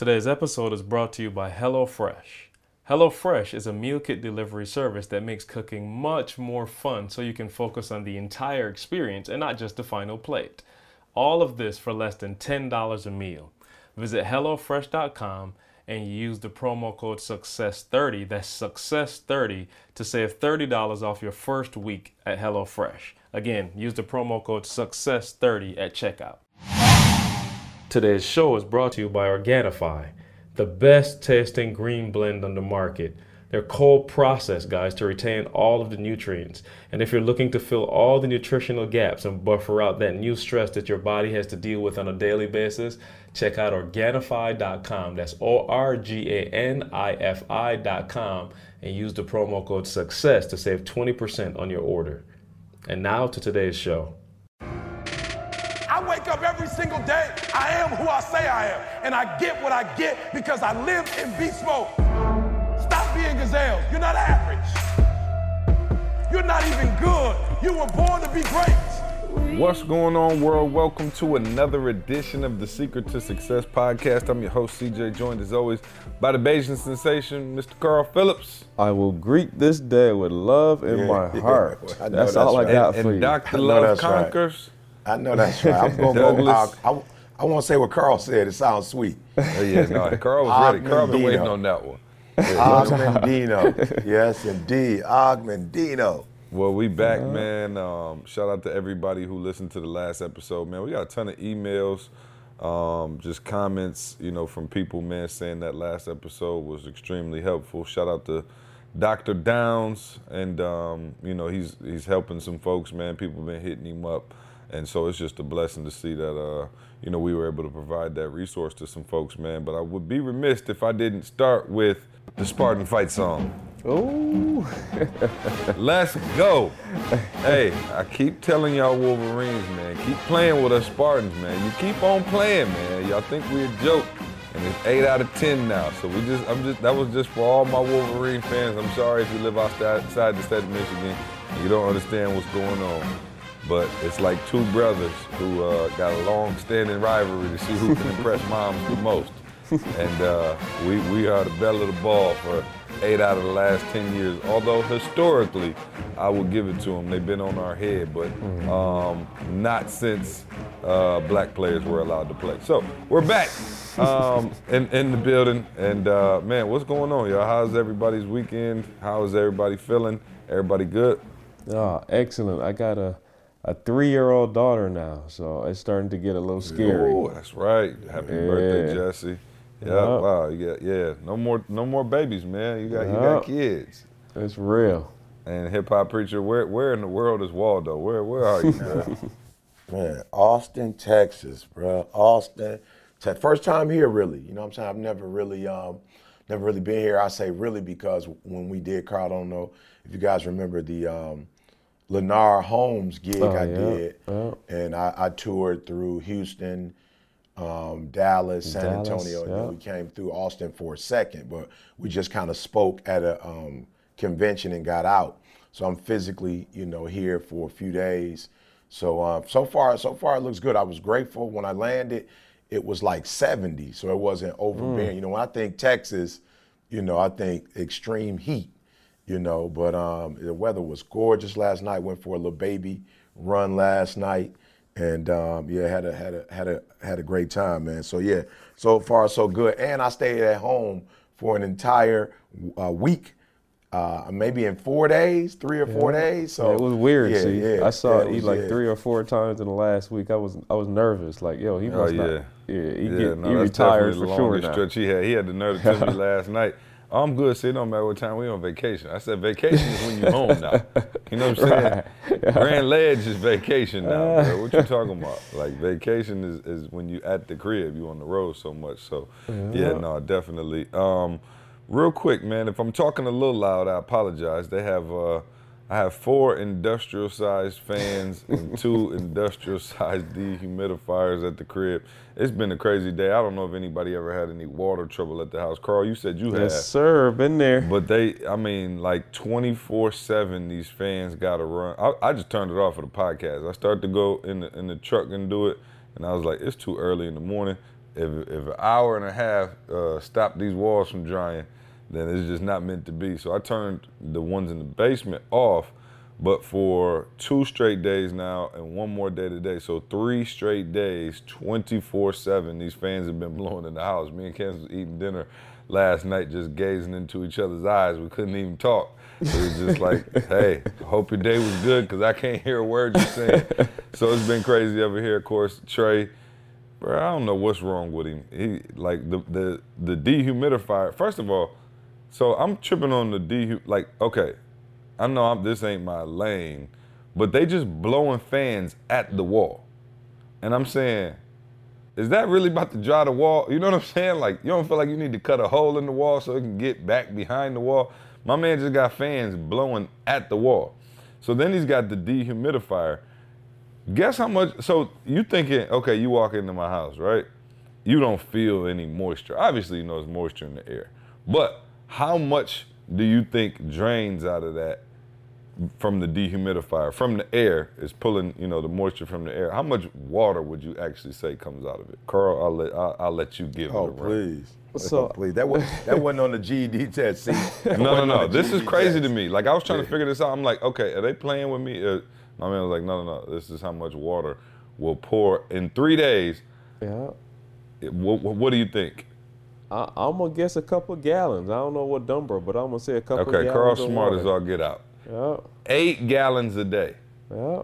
Today's episode is brought to you by HelloFresh. HelloFresh is a meal kit delivery service that makes cooking much more fun so you can focus on the entire experience and not just the final plate. All of this for less than $10 a meal. Visit HelloFresh.com and use the promo code SUCCESS30, that's SUCCESS30, to save $30 off your first week at HelloFresh. Again, use the promo code SUCCESS30 at checkout. Today's show is brought to you by Organifi the best tasting green blend on the market. They're cold processed, guys, to retain all of the nutrients. And if you're looking to fill all the nutritional gaps and buffer out that new stress that your body has to deal with on a daily basis, check out Organifi.com. That's O R G A N I F I.com and use the promo code SUCCESS to save 20% on your order. And now to today's show. I wake up every single day. I am who I say I am. And I get what I get because I live in beast mode. Stop being gazelles. You're not average. You're not even good. You were born to be great. What's going on, world? Welcome to another edition of the Secret to Success podcast. I'm your host, CJ, joined as always by the Bayesian sensation, Mr. Carl Phillips. I will greet this day with love in Yeah, my yeah. heart. I know that's, that's all right. I got and for and you. Dr. Love that's right. Conquers. I know that's right. I'm gonna go. Douglas. I, I, I won't say what Carl said. It sounds sweet. Oh, yeah, no, Carl was ready. Carl been waiting on that one. Augmendino. yes, indeed. Augmendino. Well, we back, man. Um, shout out to everybody who listened to the last episode, man. We got a ton of emails, um, just comments, you know, from people, man, saying that last episode was extremely helpful. Shout out to Dr. Downs, and um, you know, he's he's helping some folks, man. People been hitting him up, and so it's just a blessing to see that, uh, you know, we were able to provide that resource to some folks, man. But I would be remiss if I didn't start with the Spartan Fight song. Ooh. Let's go. hey, I keep telling y'all Wolverines, man, keep playing with us Spartans, man. You keep on playing, man. Y'all think we're a joke. And it's eight out of ten now. So we just I'm just that was just for all my Wolverine fans. I'm sorry if you live outside outside the state of Michigan and you don't understand what's going on. But it's like two brothers who uh, got a long standing rivalry to see who can impress moms the most. And uh, we, we are the belle of the ball for eight out of the last 10 years. Although historically, I will give it to them. They've been on our head, but um, not since uh, black players were allowed to play. So we're back um, in, in the building. And uh, man, what's going on, y'all? How's everybody's weekend? How is everybody feeling? Everybody good? Oh, excellent. I got a, a three year old daughter now, so it's starting to get a little scary. Oh, that's right. Happy birthday, Jesse. Yeah, Yeah. wow. Yeah, yeah. No more, no more babies, man. You got, you got kids. It's real. And hip hop preacher, where, where in the world is Waldo? Where, where are you, man? Man, Austin, Texas, bro. Austin. Te- First time here, really. You know what I'm saying? I've never really, um, never really been here. I say really because when we did, Carl, I don't know if you guys remember the um, Lennar Holmes gig Oh, I yeah, did, yeah. and I, I toured through Houston, um, Dallas, San Dallas, Antonio, and yeah. then we came through Austin for a second, but we just kind of spoke at a um, convention and got out. So I'm physically, you know, here for a few days. So uh, so far, so far it looks good. I was grateful when I landed. It was like 70, so it wasn't overbearing. You know, when I think Texas, you know, I think extreme heat. You know, but um, the weather was gorgeous last night. Went for a little baby run last night, and um, yeah, had a had a had a had a great time, man. So yeah, so far so good. And I stayed at home for an entire uh, week, uh, maybe in four days, three or four days. So it was weird. Yeah, see, yeah, I saw yeah, it it eat was- like yeah. three or four times in the last week. I was I was nervous. Like, yo, he Oh, must yeah. not. Yeah, he, yeah, get, no, he that's retired for the sure longest now. stretch he had. He had the nerve to tell me last night. "Oh, I'm good. See, it don't matter what time we on vacation. I said vacation is when you home now. You know what I'm saying? Grand Ledge is vacation now, bro. What you talking about? Like vacation is, is when you at the crib, you on the road so much. So yeah, no, definitely. Um, real quick, man, if I'm talking a little loud, I apologize. They have uh, I have four industrial sized fans and two industrial sized dehumidifiers at the crib. It's been a crazy day. I don't know if anybody ever had any water trouble at the house. Carl, you said you had. Yes, sir. Been there. But they, I mean, like 24 7, these fans got to run. I, I just turned it off for the podcast. I started to go in the, in the truck and do it, and I was like, it's too early in the morning. if if an hour and a half uh, stop these walls from drying, then it's just not meant to be. So I turned the ones in the basement off, but for two straight days now and one more day today, so three straight days, 24/7, these fans have been blowing in the house. Me and Candace was eating dinner last night, just gazing into each other's eyes. We couldn't even talk. It was just like, hey, hope your day was good because I can't hear a word you're saying. so it's been crazy over here. Of course, Trey, bro, I don't know what's wrong with him. He like the the the dehumidifier. First of all, so I'm tripping on the dehu. Like, okay, I know I'm, this ain't my lane, but they just blowing fans at the wall, and I'm saying. Is that really about to dry the wall? You know what I'm saying? Like, you don't feel like you need to cut a hole in the wall so it can get back behind the wall. My man just got fans blowing at the wall. So then he's got the dehumidifier. Guess how much? So you thinking, okay, you walk into my house, right? You don't feel any moisture. Obviously, you know there's moisture in the air. But how much do you think drains out of that from the dehumidifier? From the air is pulling, you know, the moisture from the air. How much water would you actually say comes out of it? Carl, I'll let I'll, I'll let you give Oh, it a please. So- oh, please. That, was, that wasn't on the GED test. See? No, no, no. on the This is GED crazy to me. Like I was trying to figure this out. I'm like, okay, are they playing with me? Uh, my man was like, no, no, no. This is how much water will pour in three days. Yeah. It- What, what, what do you think? I, I'm gonna guess a couple gallons. I don't know what number, but I'm gonna say a couple Okay, gallons. Carl Smart water. is all get out. Yeah. Eight gallons a day, Yeah.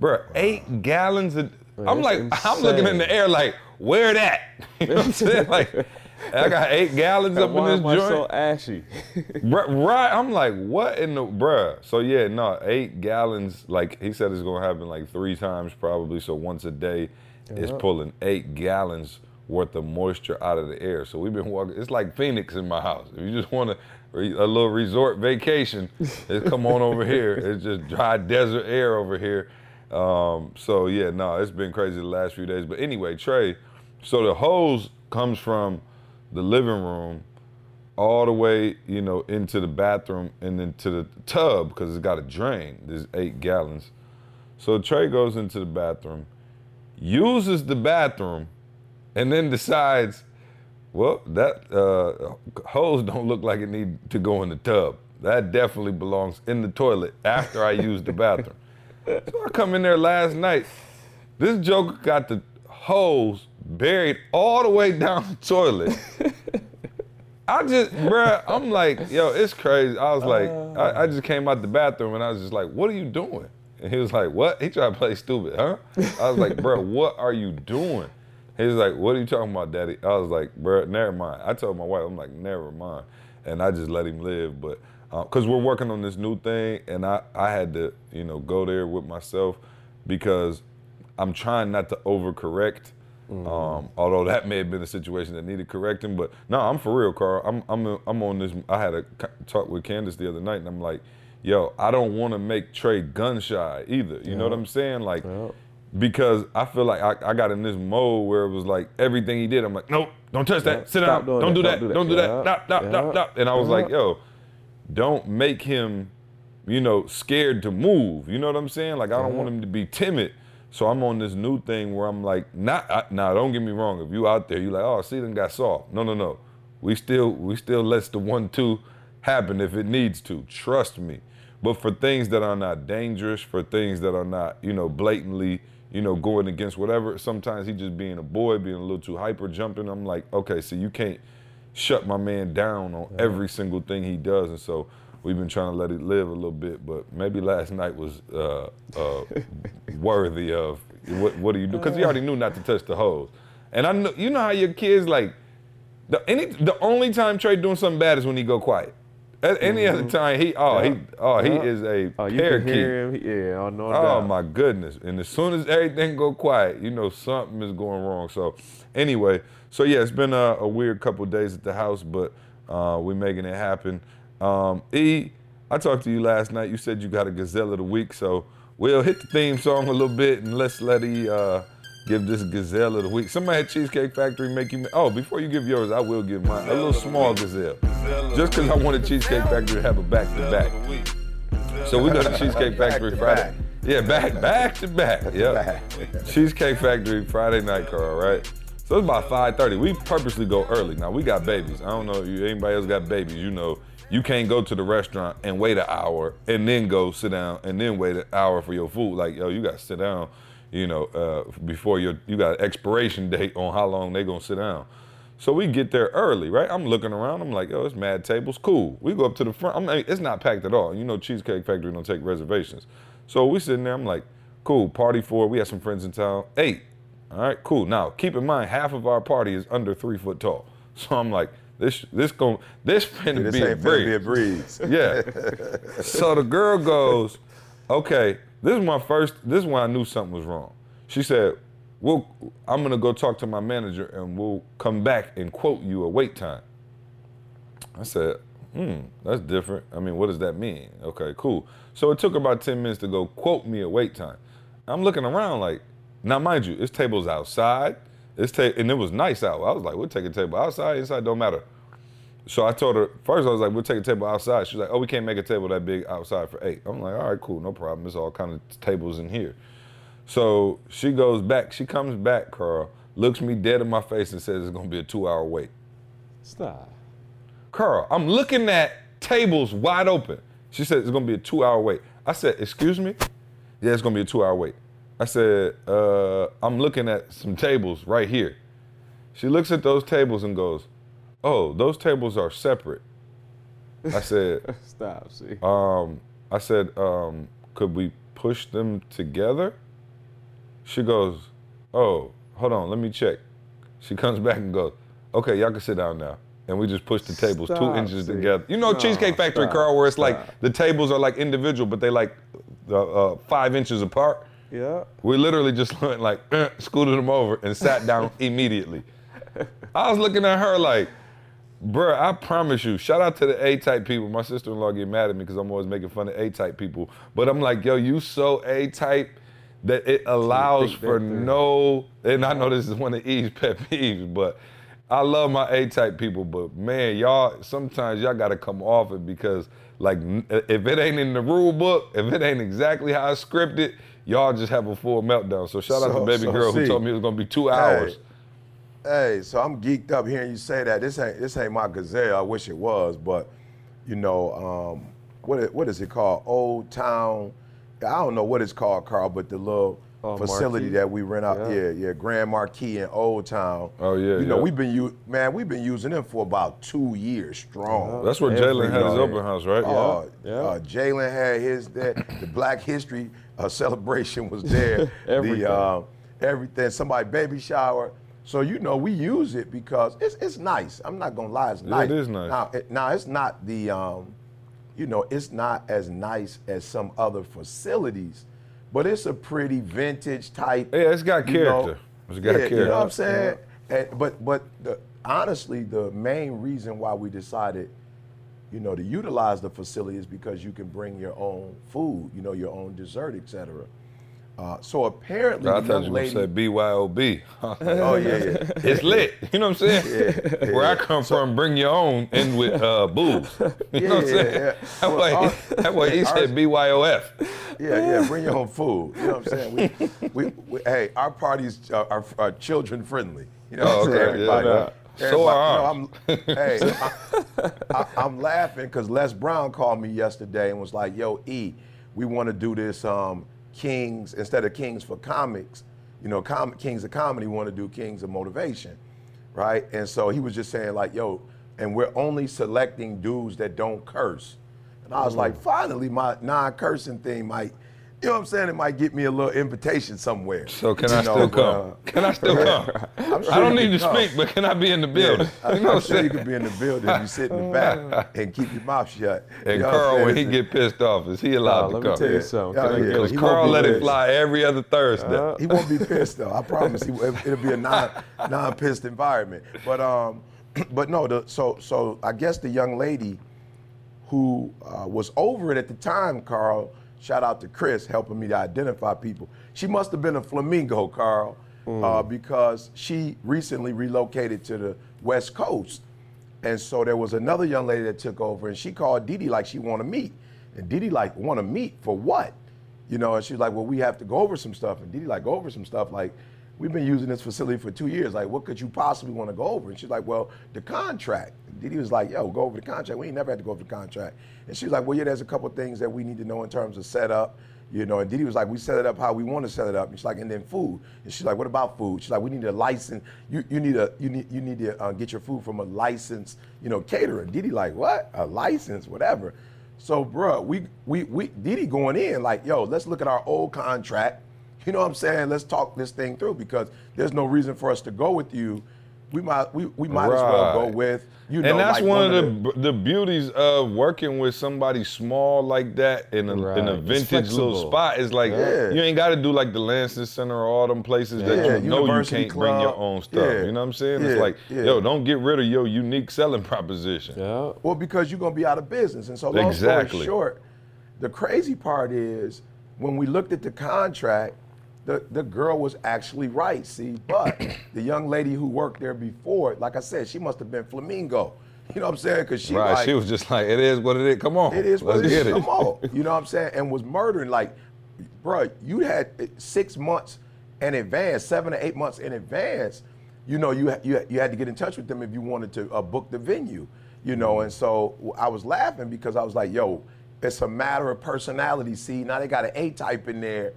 Bruh, Eight gallons a. I'm that's like, I'm looking in the air like, where that? You know what I'm saying? Like, I got eight gallons up in am this joint. so ashy? Right, right. I'm like, what in the bruh? So yeah, no, eight gallons. Like he said, it's gonna happen like three times probably. So once a day, is Yeah. pulling eight gallons worth of moisture out of the air. So we've been walking. It's like Phoenix in my house. If you just want a, a little resort vacation, it's come on over here. It's just dry desert air over here. Um, so yeah, no, it's been crazy the last few days. But anyway, Trey. So the hose comes from the living room all the way, you know, into the bathroom and then to the tub because it's got a drain. There's eight gallons. So Trey goes into the bathroom, uses the bathroom, and then decides, well, that uh, hose don't look like it need to go in the tub. That definitely belongs in the toilet after I use the bathroom. So I come in there last night. This joker got the hose buried all the way down the toilet. I just, bruh, I'm like, yo, it's crazy. I was like, I, I just came out the bathroom and I was just like, what are you doing? And he was like, what? He tried to play stupid, huh? I was like, bruh, what are you doing? He was like, what are you talking about, daddy? I was like, bruh, never mind. I told my wife, I'm like, never mind. And I just let him live. But, because we're working on this new thing and I, I had to, you know, go there with myself because I'm trying not to overcorrect. Um, although that may have been a situation that needed correcting, but no, I'm for real, Carl. I'm I'm I'm on this. I had a talk with Candace the other night, and I'm like, yo, I don't want to make Trey gun shy either. You know what I'm saying? Like, because I feel like I, I got in this mode where it was like everything he did, I'm like, nope, don't touch that. Yeah, Sit down. Don't do that, that. Don't do that. Stop, stop, stop. And I was yeah. like, yo, don't make him, you know, scared to move. You know what I'm saying? Like I don't want him to be timid. So I'm on this new thing where I'm like, not I, now. Don't get me wrong. If you out there, you like, oh, see, them got soft. No, no, no. We still we still lets the one two happen if it needs to. Trust me. But for things that are not dangerous, for things that are not, you know, blatantly, you know, going against whatever. Sometimes he just being a boy, being a little too hyper jumping. I'm like, okay, so you can't shut my man down on every single thing he does, and so we've been trying to let it live a little bit. But maybe last night was uh, uh, worthy of what, what do you do? Because he already knew not to touch the hose, and I know you know how your kids like the any the only time Trey doing something bad is when he go quiet. At any other time, he oh he oh he is a Oh, you parakeet. can hear him. He- Yeah, oh, no Oh doubt. my goodness! And as soon as everything go quiet, you know something is going wrong. So anyway, so yeah, it's been a, a weird couple days at the house, but uh, we're making it happen. Um, e, I talked to you last night. You said you got a gazelle of the week, so we'll hit the theme song a little bit and let's let E uh, give this gazelle of the week. Somebody at Cheesecake Factory make you. Oh, before you give yours, I will give mine a little small gazelle, just because I wanted Cheesecake Factory to have a back to back. So we done the Cheesecake Factory to Friday. back. Yeah, back back to back. Yeah. Cheesecake Factory Friday night, Carl, right? So it's about 5:30. We purposely go early. Now we got babies. I don't know if anybody else got babies. You know, you can't go to the restaurant and wait an hour and then go sit down and then wait an hour for your food. Like yo, you got to sit down. You know, uh, before your you got an expiration date on how long they gonna sit down. So we get there early, right? I'm looking around. I'm like, yo, it's mad tables. Cool. We go up to the front. I'm like, it's not packed at all. You know, Cheesecake Factory don't take reservations. So we sitting there. I'm like, cool. Party four. We have some friends in town. Eight. All right, cool. Now keep in mind, half of our party is under three foot tall. So I'm like, this this going this finna This be a be a breeze. Yeah. so the girl goes, okay, this is my first, this is when I knew something was wrong. She said, well, I'm gonna go talk to my manager and we'll come back and quote you a wait time. I said, hmm, that's different. I mean, what does that mean? Okay, cool. So it took about 10 minutes to go quote me a wait time. I'm looking around like, now mind you, this tables outside. It's ta- and it was nice out. I was like, we'll take a table outside, inside, don't matter. So I told her, first I was like, we'll take a table outside. She's like, oh, we can't make a table that big outside for eight. I'm like, all right, cool, no problem. It's all kind of tables in here. So she goes back, she comes back, Carl, looks me dead in my face and says it's gonna be a two hour wait. Stop. Carl, I'm looking at tables wide open. She said it's gonna be a two hour wait. I said, excuse me? Yeah, it's gonna be a two hour wait. I said, uh, I'm looking at some tables right here. She looks at those tables and goes, oh, those tables are separate. I said, Stop. See. um, I said, um, could we push them together? She goes, oh, hold on, let me check. She comes back and goes, okay, y'all can sit down now. And we just push the tables two inches see. together. You know No, Cheesecake Factory, stop, Carl, where it's stop. like the tables are like individual, but they like uh, uh, five inches apart. yeah. We literally just went like, eh, scooted them over and sat down immediately. I was looking at her like, bruh, I promise you, shout out to the A-type people. My sister-in-law get mad at me because I'm always making fun of A-type people. But I'm like, yo, you so A-type that it allows for no, and I know this is one of Eve's pet peeves, but I love my A-type people, but man, y'all, sometimes y'all gotta come off it because like, if it ain't in the rule book, if it ain't exactly how I scripted, y'all just have a full meltdown. So shout out So- to baby so girl who told me it was gonna be two hours. Hey, so I'm geeked up hearing you say that. This ain't this ain't my gazelle. I wish it was, but you know, um, what what is it called? Old Town. I don't know what it's called, Carl, but the little Oh, facility Marquee? that we rent out. Yeah. Yeah, yeah, Grand Marquee in Old Town. Oh, yeah, You know, yeah. we've been u- man, we've been using them for about two years strong. That's where Every Jalen had his day. open house, right? Uh, Yeah. uh, Jalen had his that the Black History uh, celebration was there. Everything. The uh, everything, somebody baby shower. So you know we use it because it's it's nice. I'm not gonna lie, it's Yeah, nice. it is nice. Now, it, now it's not the um, you know, it's not as nice as some other facilities, but it's a pretty vintage type. Yeah, it's got you know- character. It's got yeah, character. You know what I'm saying? And, but but the, honestly, the main reason why we decided, you know, to utilize the facility is because you can bring your own food, you know, your own dessert, etc. Uh, so apparently, I the thought you lady. say BYOB. oh yeah, yeah. it's lit. You know what I'm saying? Where I come from, bring your own in with uh, booze. You know what I'm saying? yeah, yeah. That Well, way, our- that way he said BYOF. Yeah, yeah. Bring your own food. You know what I'm saying? We, we, we hey, our parties are, are, are children friendly. You know what Oh, I'm saying? okay, yeah. Everybody- Yeah. So are you know, I'm, hey, I, I'm laughing because Les Brown called me yesterday and was like, "Yo, E, we want to do this um, Kings instead of Kings for comics. You know, com- Kings of comedy. Want to do Kings of motivation, right?" And so he was just saying like, "Yo," and we're only selecting dudes that don't curse. And I was Mm-hmm. like, finally, my non-cursing thing might, know what I'm saying? It might get me a little invitation somewhere. So can You I know, still but, come? uh, Can I still come? I'm sure I don't need to come. speak, but can I be in the building? I, you know I'm what sure I'm you saying? could be in the building if you sit in the back and keep your mouth shut. And You know what I'm Carl, saying? when he get pissed off, is he allowed Nah, to let me come? tell you something. Yeah, Can yeah. Because Carl be let it fly every other Thursday. Uh, He won't be pissed though. I promise. He, it'll be a non non pissed environment. But um, but no. The, so so I guess the young lady who uh, was over it at the time, Carl. Shout out to Chris helping me to identify people. She must have been a flamingo, Carl, uh, because she recently relocated to the West Coast. And so there was another young lady that took over, and she called Didi like she want to meet. And Didi like want to meet for what? You know, and she was like, well, we have to go over some stuff. And Didi like, go over some stuff. Like, we've been using this facility for two years. Like, what could you possibly want to go over? And she's like, well, the contract. Didi was like, yo, go over the contract. We ain't never had to go over the contract. And she's like, well, yeah, there's a couple things that we need to know in terms of setup. You know, and Didi was like, we set it up how we want to set it up. And she's like, and then food. And she's like, what about food? She's like, we need a license. You, you need a you need you need to uh, get your food from a licensed, you know, caterer. Didi like, what? A license, whatever. So, bruh, we we we Didi going in like, yo, let's look at our old contract. You know what I'm saying? Let's talk this thing through because there's no reason for us to go with you. We might we, we might as well go with you know. and that's like one, of the the beauties of working with somebody small like that in a in a vintage little spot. is like Yeah. you ain't got to do like the Lansing Center or all them places Yeah, that you know you can't bring your own stuff. Yeah. You know what I'm saying? Yeah, It's like, yeah. yo, don't get rid of your unique selling proposition. Yeah. Well, because you're gonna be out of business. And so long Exactly. story short, the crazy part is when we looked at the contract, the, the girl was actually right, see, but the young lady who worked there before, like I said, she must have been flamingo. You know what I'm saying? Because she right? like, she was just like, it is what it is. Come on, it is what it is. it. Come on. You know what I'm saying? And was murdering like, bruh, you had six months in advance, seven or eight months in advance. You know, you you you had to get in touch with them if you wanted to uh, book the venue. You know, and so I was laughing because I was like, yo, it's a matter of personality. See, now they got an A type in there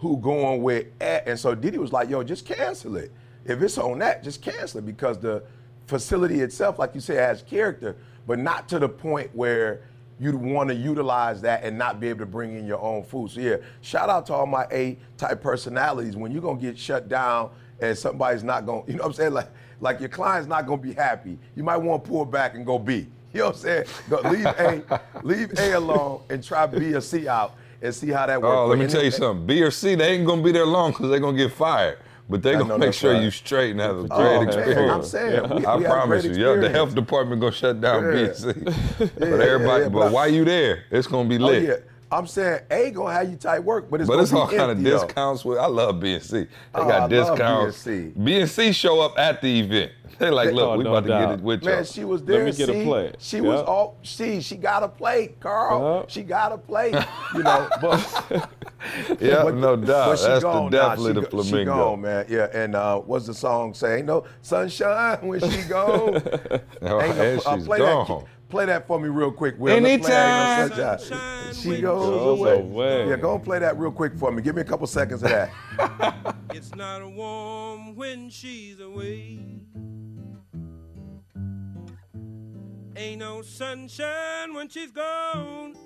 who going with, A. and so Didi was like, yo, just cancel it. If it's on that, just cancel it because the facility itself, like you said, has character, but not to the point where you'd want to utilize that and not be able to bring in your own food. So yeah, shout out to all my A type personalities. When you're gonna get shut down and somebody's not gonna, you know what I'm saying? Like like your client's not gonna be happy. You might want to pull back and go B. You know what I'm saying? Go, leave A, leave A alone and try B or C out and see how that works. Oh, let me And tell you something. B or C, they ain't gonna be there long because they're gonna get fired. But they I gonna make sure right. you straight and have a oh, great Oh, man, experience. I'm saying, we, I we promise great you. Yeah, the health department gonna shut down B Yeah. and C. Yeah, but everybody, yeah, but, but I- why you there? It's gonna be Oh lit. yeah, I'm saying A gonna have you tight work, but it's But gonna it's be all kind of empty, though. discounts with. I love BNC. They Oh, got love discounts. BNC. and C. B and C show up at the event. They like, look, Oh, we no about to get it with Man, y'all. she was Let there. me get a plate. She was all. See, she got a plate, Carl. Uh-huh. She got a plate. You know, but yeah, but- no doubt. but she That's the, gone now. definitely She the go- She flamingo. gone, man. Yeah, and uh, what's the song say? Ain't no sunshine when she gone. Oh, Ain't no, and uh, she's play gone. that. Play that for me real quick, Will. Let's play Ain't No Sunshine. She goes Goes away. away. Yeah, go and play that real quick for me. Give me a couple seconds of that. It's not warm when she's away. Ain't no sunshine when she's gone.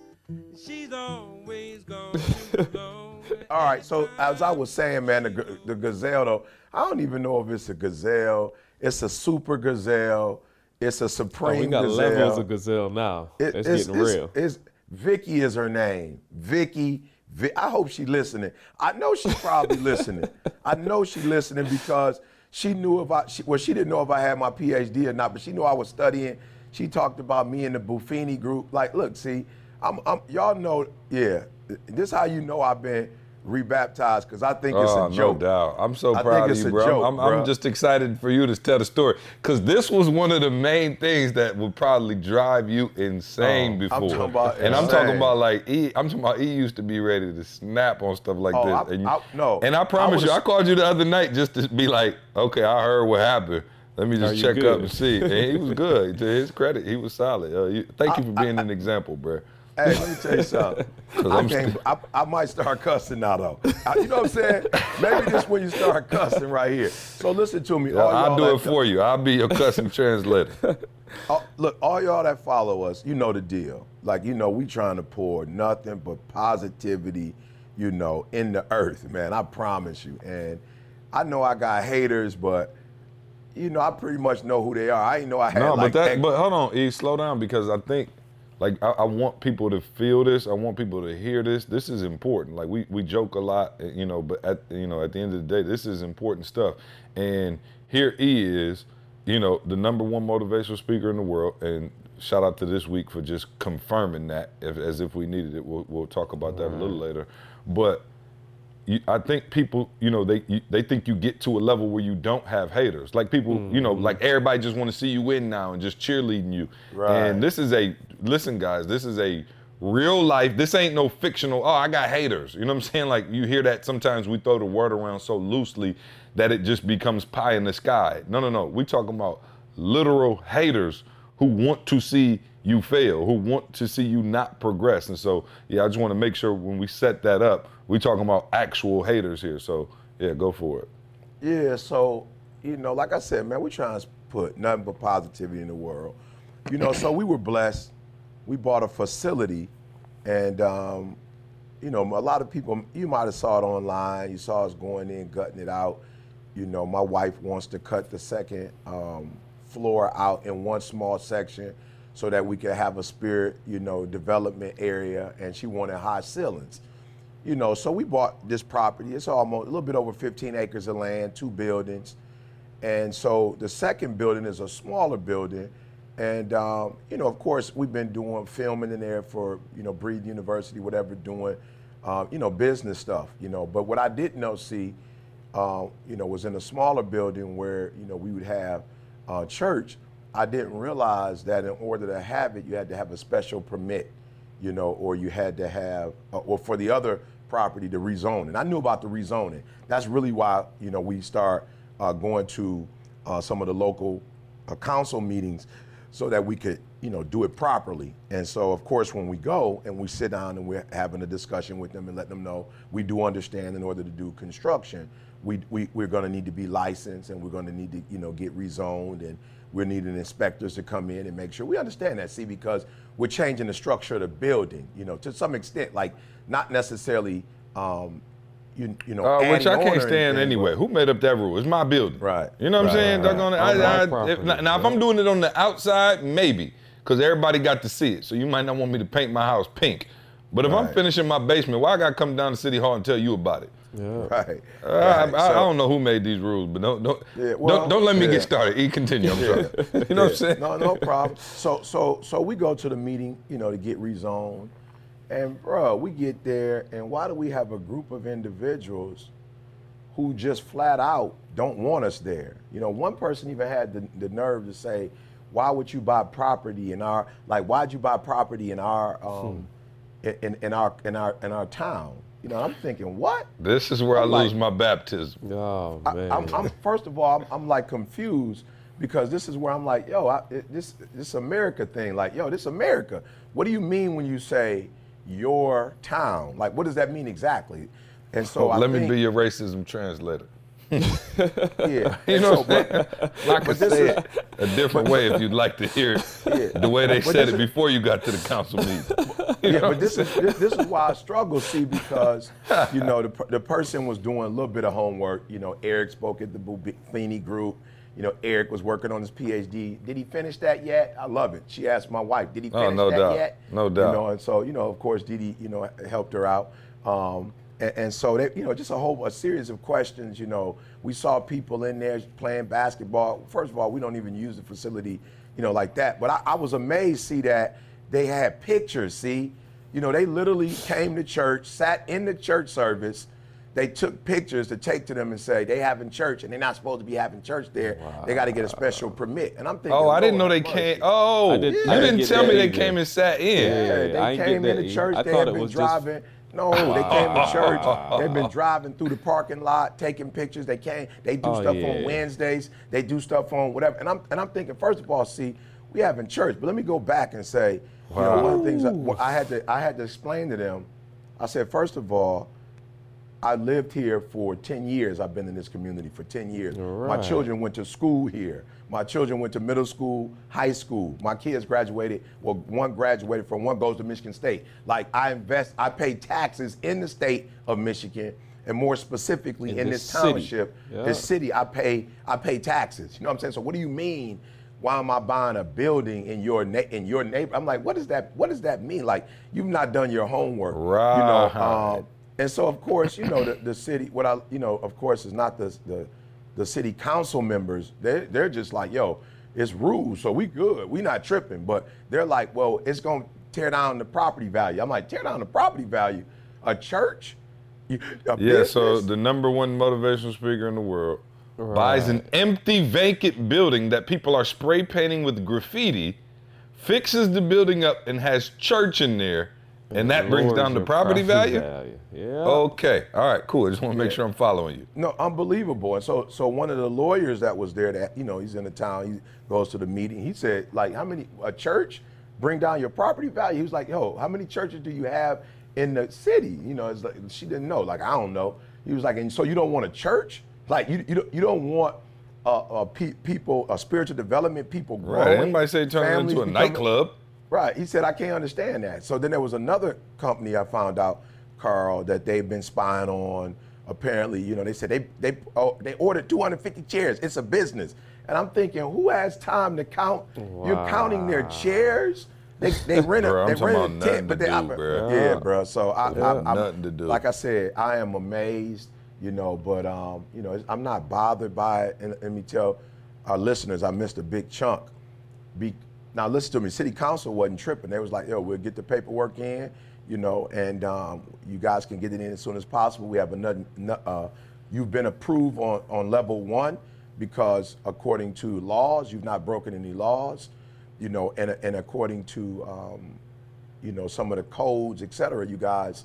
She's always gone too. All right, so as I was saying, man, the, the gazelle though, I don't even know if it's a gazelle, it's a super gazelle, it's a Oh, supreme we got gazelle. levels of gazelle now. It- it's, getting real. It's, Vicky is her name. Vicky. Vi- I hope she listening. I know she's probably listening. I know she listening because she knew if I, she, well, she didn't know if I had my PhD or not, but she knew I was studying. She talked about me in the Buffini group. Like, look, see, I'm, I'm y'all know, yeah, this how you know I've been rebaptized because I think it's Oh, a joke. no doubt. I'm so I proud think of it's you, a bro. joke, I'm, I'm bruh. just excited for you to tell the story because this was one of the main things that would probably drive you insane Oh, before. I'm talking about and I'm talking about like E. I'm talking about E used to be ready to snap on stuff like Oh, this. I- and you, I- no. And I promise I you, I called you the other night just to be like, okay, I heard what happened. Let me just check good? up and see. And he was good. To his credit, he was solid. Uh, you, thank you for being an example, bro. Hey, let me tell you something. I, I'm can't, st- I, I might start cussing now, though. I- you know what I'm saying? Maybe this when you start cussing right here. So listen to me. all I'll do it for you. I'll be your custom translator. all- look, all y'all that follow us, you know the deal. Like, you know, we trying to pour nothing but positivity, you know, in the earth, man. I promise you. And I know I got haters, but, you know, I pretty much know who they are. I ain't know I had No, like but that, ex- but hold on, E, slow down because I think, like, I, I want people to feel this. I want people to hear this. This is important. Like, we we joke a lot, eh, you know, but at you know, at the end of the day, this is important stuff. And here E is, you know, the number one motivational speaker in the world. And shout out to this week for just confirming that, if, as if we needed it. We'll, we'll talk about that a little later. But you, I think people, you know, they you, they think you get to a level where you don't have haters. Like people, you know, mm-hmm. like everybody just want to see you win now and just cheerleading you. Right. And this is a listen, guys. This is a real life. This ain't no fictional. Oh, I got haters. You know what I'm saying? Like you hear that sometimes we throw the word around so loosely that it just becomes pie in the sky. No, no, no. We talking about literal haters who want to see you fail, who want to see you not progress. And so, yeah, I just want to make sure when we set that up, we talking about actual haters here. So, yeah, go for it. Yeah, so, you know, like I said, man, we're trying to put nothing but positivity in the world. You know, so we were blessed. We bought a facility, and, um, you know, a lot of people, you might have saw it online. You saw us going in, gutting it out. You know, my wife wants to cut the second um, floor out in one small section so that we could have a spirit, you know, development area, and she wanted high ceilings. You know, so we bought this property. It's almost a little bit over 15 acres of land, two buildings. And so the second building is a smaller building. And, um, you know, of course, we've been doing filming in there for, you know, Breathe University, whatever, doing, um, you know, business stuff, you know. But what I didn't know, see, uh, you know, was in a smaller building where, you know, we would have uh, church. I didn't realize that in order to have it, you had to have a special permit, you know, or you had to have, uh, or for the other property to rezone. And I knew about the rezoning. That's really why, you know, we start uh, going to uh, some of the local uh, council meetings so that we could, you know, do it properly. And so, of course, when we go and we sit down and we're having a discussion with them and let them know we do understand in order to do construction, we, we, we're going to need to be licensed and we're going to need to, you know, get rezoned and we're needing inspectors to come in and make sure we understand that. See, because we're changing the structure of the building, you know, to some extent, like not necessarily, um, you, you know, Uh, which I can't stand anything, anyway. but- Who made up that rule? It's my building. Right. You know what I'm saying? right, Doggone it. I, I, property, if, now, now, if. I'm doing it on the outside, maybe, because everybody got to see it. So you might not want me to paint my house pink. But if I'm finishing my basement, why I got to come down to City Hall and tell you about it? Yeah. Right. Uh, I, right. I, I So- don't know who made these rules, but don't don't Yeah, well, don't, don't let me yeah. get started. E continue. I'm sorry. You know what I'm saying? No, no problem. So, so, so we go to the meeting, you know, to get rezoned, and bro, we get there, and why do we have a group of individuals who just flat out don't want us there? You know, one person even had the, the nerve to say, "Why would you buy property in our like? Why'd you buy property in our um, in, in our in our in our town?" You know, I'm thinking, what? This is where i I'm like- lose my baptism. Oh man. I'm, I'm first of all, I'm, I'm like confused because this is where I'm like, yo, I, it, this this America thing, like, yo, this America. What do you mean when you say your town? Like, what does that mean exactly? And so oh, I let me be your racism translator. Yeah. You know so, I'm saying? I can say is- it a different way if you'd like to hear it Yeah. the way they But said it is- before you got to the council meeting. You yeah, but this is this, this is why I struggle, see, because you know the, the person was doing a little bit of homework. You know, Eric spoke at the Buffini group. You know, Eric was working on his PhD. Did he finish that yet? I love it. She asked my wife, "Did he Oh, finish no that doubt. yet?" No doubt. You doubt. know, and so you know, of course, Didi, you know, helped her out. Um, and, and so they, you know, just a whole a series of questions. You know, we saw people in there playing basketball. First of all, we don't even use the facility, you know, like that. But I, I was amazed to see that they had pictures. See, you know, they literally came to church, sat in the church service. They took pictures to take to them and say they having church and they're not supposed to be having church there. They got to get a special permit. And I'm thinking, Oh, I didn't know they have came. Oh, I did- you I didn't didn't tell me they either. came and sat in. Yeah, Yeah, they I came get that into church. I they thought had it been was just- driving. No, they came to church. They've been driving through the parking lot, taking pictures. They came. They do Oh, stuff yeah. on Wednesdays. They do stuff on whatever. And I'm and I'm thinking, first of all, see, we having church, but let me go back and say, you know, one of the things I, I had to I had to explain to them. I said, first of all, I lived here for 10 years. I've been in this community for 10 years. My children went to school here. My children went to middle school, high school. My kids graduated. Well, one graduated from one goes to Michigan State. Like I invest, I pay taxes in the state of Michigan, and more specifically in, In this, this township, Yeah. this city. I pay, I pay taxes. You know what I'm saying? So what do you mean? Why am I buying a building in your in your neighbor? I'm like, what does that? What does that mean? Like you've not done your homework, right? You know, Right. um, and so, of course, you know, the, the city, what I, you know, of course, is not the, the, the city council members. They're, they're just like, yo, it's rules, so we good. We not tripping. But they're like, well, it's going to tear down the property value. I'm like, tear down the property value? A church? A Yeah, so the number one motivational speaker in the world buys an empty, vacant building that people are spray painting with graffiti, fixes the building up, and has church in there, And that brings down the property value? Yeah. Okay. All right, cool. I just want to make sure I'm following you. No, unbelievable. And so, so one of the lawyers that was there, that you know, he's in the town. He goes to the meeting. He said, like, how many a church bring down your property value? He was like, yo, how many churches do you have in the city? You know, it's like she didn't know. Like, I don't know. He was like, and so you don't want a church? Like, you you don't, you don't want uh, uh, pe- people, uh, spiritual development, people growing. Right. Everybody say turn it into a becoming- nightclub. Right. He said, I can't understand that. So then there was another company I found out, Carl, that they've been spying on. Apparently, you know, they said they they oh, they ordered 250 chairs. It's a business. And I'm thinking, who has time to count? You're counting their chairs. They they rent a Bro, they rent a tent, but they do, oper- bro. Yeah, bro. So I, I, I'm, Nothing to do. like I said, I am amazed, you know, but um, you know, I'm not bothered by it. And let me tell our listeners, I missed a big chunk. Be, now listen to me. City Council wasn't tripping. They was like, "Yo, we'll get the paperwork in, you know, and um, you guys can get it in as soon as possible. We have another. Uh, you've been approved on on level one because according to laws, you've not broken any laws, you know, and and according to um, you know some of the codes, et cetera, you guys,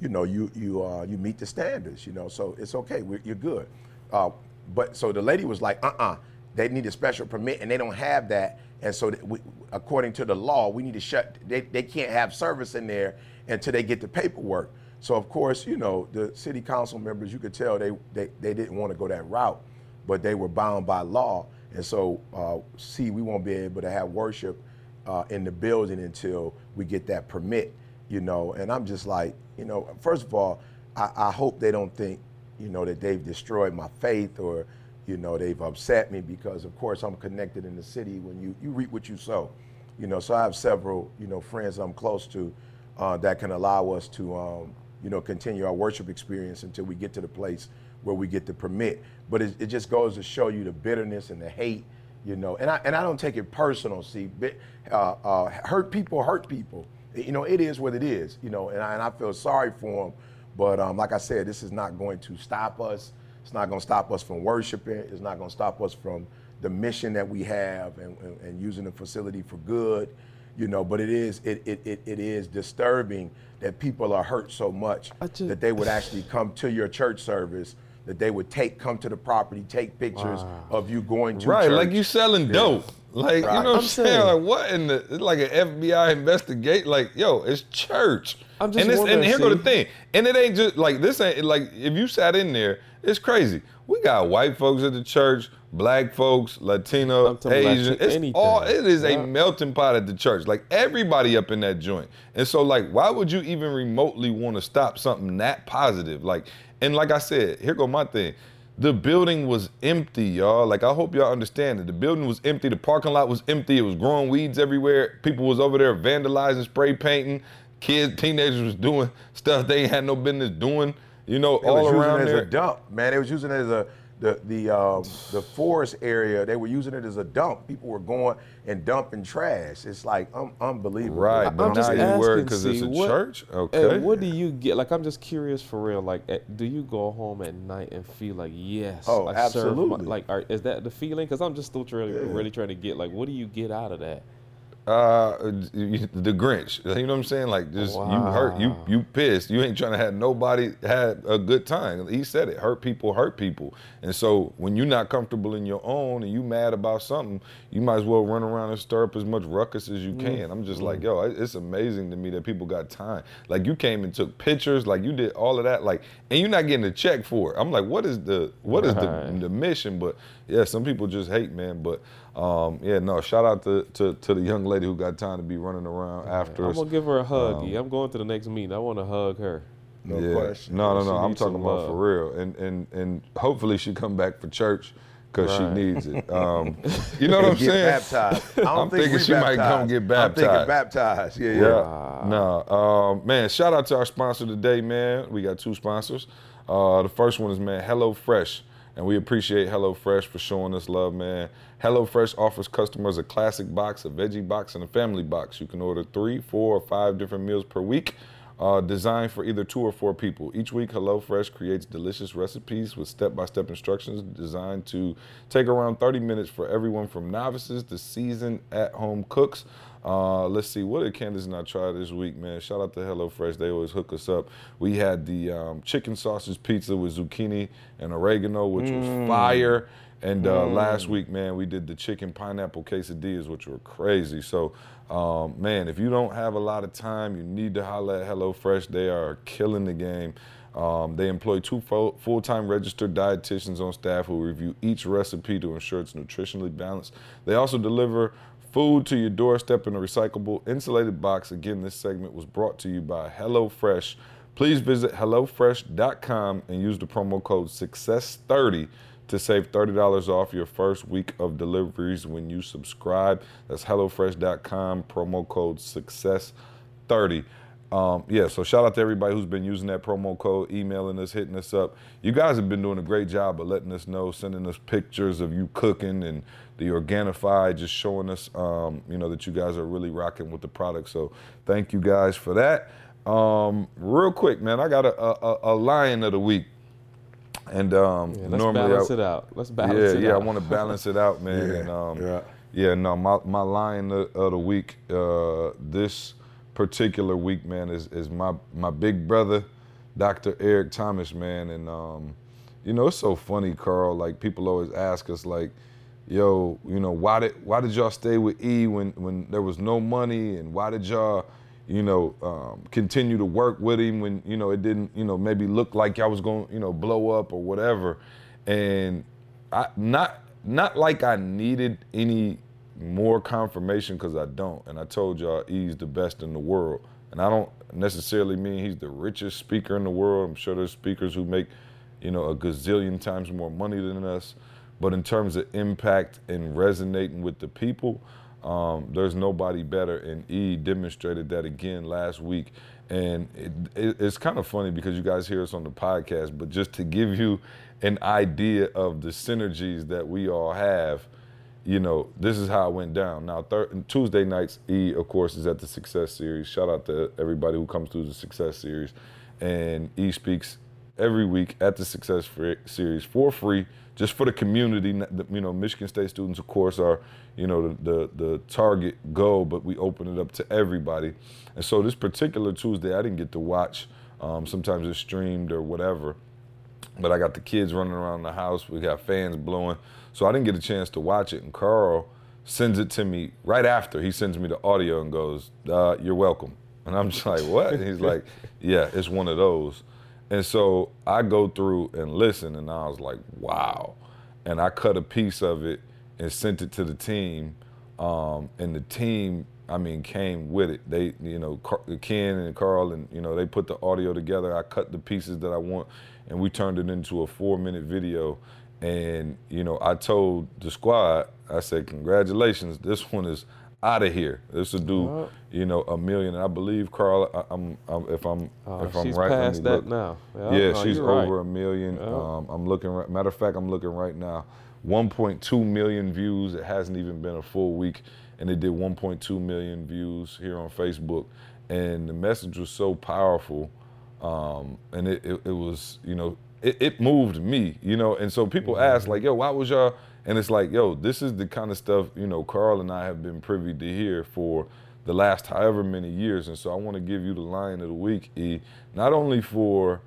you know, you you uh, you meet the standards, you know, so it's okay. We're, you're good. Uh, but so the lady was like, uh-uh, they need a special permit, and they don't have that. And so, we, according to the law, we need to shut. They, they can't have service in there until they get the paperwork. So of course, you know, the city council members, you could tell they they, they didn't want to go that route, but they were bound by law. And so, uh, see, we won't be able to have worship uh, in the building until we get that permit, you know. And I'm just like, you know, first of all, I, I hope they don't think, you know, that they've destroyed my faith or, you know, they've upset me because, of course, I'm connected in the city. When you you reap what you sow, you know. So I have several, you know, friends I'm close to uh, that can allow us to, um, you know, continue our worship experience until we get to the place where we get the permit. But it, it just goes to show you the bitterness and the hate, you know. And I and I don't take it personal. See, uh, uh, hurt people hurt people. You know, it is what it is. You know, and I, and I feel sorry for them. But um, like I said, this is not going to stop us. It's not going to stop us from worshiping. It's not going to stop us from the mission that we have and, and, and using the facility for good. You know, but it is it, it, it, it is disturbing that people are hurt so much just- that they would actually come to your church service, that they would take come to the property, take pictures of you going to church. Right, church. like you selling dope. Like, you know what I'm, I'm saying? saying- Like, what in the, it's like an FBI investigate? Like, yo, it's church. I'm just and, it's, and wondering, here go the thing. And it ain't just, like, this ain't, like, if you sat in there, it's crazy. We got white folks at the church, black folks, Latino, Asian. It's anything. all, it is a melting pot at the church. Like, everybody up in that joint. And so, like, why would you even remotely want to stop something that positive? Like, and like I said, here go my thing. The building was empty, y'all. Like I hope y'all understand it. The building was empty. The parking lot was empty. It was growing weeds everywhere. People was over there vandalizing, spray painting. Kids, teenagers was doing stuff they had no business doing. You know, They all was around using it there. as a dump, man. They was using it as a the the um, the forest area. They were using it as a dump. People were going and dumping trash. It's like um, unbelievable. Right, I'm but now just you worried asking, because it's a what- church. And Okay. what do you get? Like, I'm just curious for real. Like, eh, do you go home at night and feel like, yes, Oh, I served my- absolutely. like, are, is that the feeling? Because I'm just still really, really trying to get, like, what do you get out of that? Uh, the Grinch. You know what I'm saying? Like, just you hurt, you you pissed. You ain't trying to have nobody had a good time. He said it. Hurt people hurt people. And so when you're not comfortable in your own and you mad about something, you might as well run around and stir up as much ruckus as you can. I'm just like, yo, it's amazing to me that people got time. Like you came and took pictures, like you did all of that, like, and you're not getting a check for it. I'm like, what is the what is the the mission? But yeah, some people just hate, man. But um, yeah, no, shout out to, to to the young lady who got time to be running around after us. I'm gonna give her a hug. I'm going to the next meeting. I want to hug her. No yeah. question. No, no, She no. I'm talking about love. for real, and and and hopefully she come back for church because Right. she needs it. Um, you know what I'm And get saying? baptized. I don't I'm think thinking we she might come get baptized. I'm baptized. thinking baptized. Yeah, yeah. Yeah. No. Um, man, shout out to our sponsor today, man. We got two sponsors. Uh, the first one is, man, Hello Fresh. And we appreciate Hello Fresh for showing us love, man. Hello Fresh offers customers a classic box, a veggie box, and a family box. You can order three, four, or five different meals per week. uh, designed for either two or four people. Each week, HelloFresh creates delicious recipes with step by step instructions designed to take around 30 minutes for everyone from novices to seasoned at home cooks. Uh, let's see, what did Candace and I try this week, man? Shout out to HelloFresh. They always hook us up. We had the um, chicken sausage pizza with zucchini and oregano, which was fire. And uh, last week, man, we did the chicken pineapple quesadillas, which were crazy. So, um, man, if you don't have a lot of time, you need to holler at HelloFresh. They are killing the game. Um, they employ two full time registered dietitians on staff who review each recipe to ensure it's nutritionally balanced. They also deliver food to your doorstep in a recyclable insulated box. Again, this segment was brought to you by HelloFresh. Please visit HelloFresh.com and use the promo code SUCCESS30 to save $30 off your first week of deliveries when you subscribe. That's HelloFresh.com, promo code SUCCESS30. Um, yeah, so shout out to everybody who's been using that promo code, emailing us, hitting us up. You guys have been doing a great job of letting us know, sending us pictures of you cooking and the Organifi, just showing us, um, you know, that you guys are really rocking with the product. So thank you guys for that. Um, real quick, man, I got a, a, a lion of the week. And um, Yeah, let's normally balance I, it out. Let's balance yeah, it yeah, out. I want to balance it out, man. Yeah, and, um, yeah. yeah, no, my my lion of, of the week uh, this particular week, man, is is my my big brother, Dr. Eric Thomas, man, and um, you know it's so funny, Carl. Like people always ask us, like, yo, you know, why did why did y'all stay with E when when there was no money, and why did y'all you know, um, continue to work with him when, you know, it didn't, you know, maybe look like I was going, you know, blow up or whatever. And I not not like I needed any more confirmation because I don't. And I told y'all E's the best in the world. And I don't necessarily mean he's the richest speaker in the world. I'm sure there's speakers who make, you know, a gazillion times more money than us. But in terms of impact and resonating with the people, um, there's nobody better, and E demonstrated that again last week. And it, it, it's kind of funny because you guys hear us on the podcast, but just to give you an idea of the synergies that we all have, you know, this is how it went down. Now, thir- Tuesday nights, E, of course, is at the Success Series. Shout out to everybody who comes through the Success Series. And E speaks every week at the Success Series for free, just for the community. You know, Michigan State students, of course, are you know the, the the target goal, but we open it up to everybody. And so this particular Tuesday, I didn't get to watch. Um, sometimes it's streamed or whatever, but I got the kids running around the house. We got fans blowing, so I didn't get a chance to watch it. And Carl sends it to me right after. He sends me the audio and goes, uh, "You're welcome." And I'm just like, "What?" And he's like, "Yeah, it's one of those." And so I go through and listen, and I was like, "Wow!" And I cut a piece of it and sent it to the team, um, and the team, I mean, came with it. They, you know, Ken and Carl, and you know, they put the audio together. I cut the pieces that I want, and we turned it into a four-minute video. And you know, I told the squad, I said, "Congratulations, this one is out of here. This will do, you know, a million. And I believe Carl, I, I'm, I'm, if I'm, Oh, if I'm she's right, past that look. now. Yeah, Yeah, no, she's you're right. over a million. Um, I'm looking. Right, matter of fact, I'm looking right now. 1.2 million views. It hasn't even been a full week, and it did 1.2 million views here on Facebook. And the message was so powerful, um, and it, it, it was, you know, it, it moved me, you know. And so people ask, like, yo, why was y'all? And it's like, yo, this is the kind of stuff, you know, Carl and I have been privy to hear for the last however many years. And so I want to give you the lion of the week, E, not only for,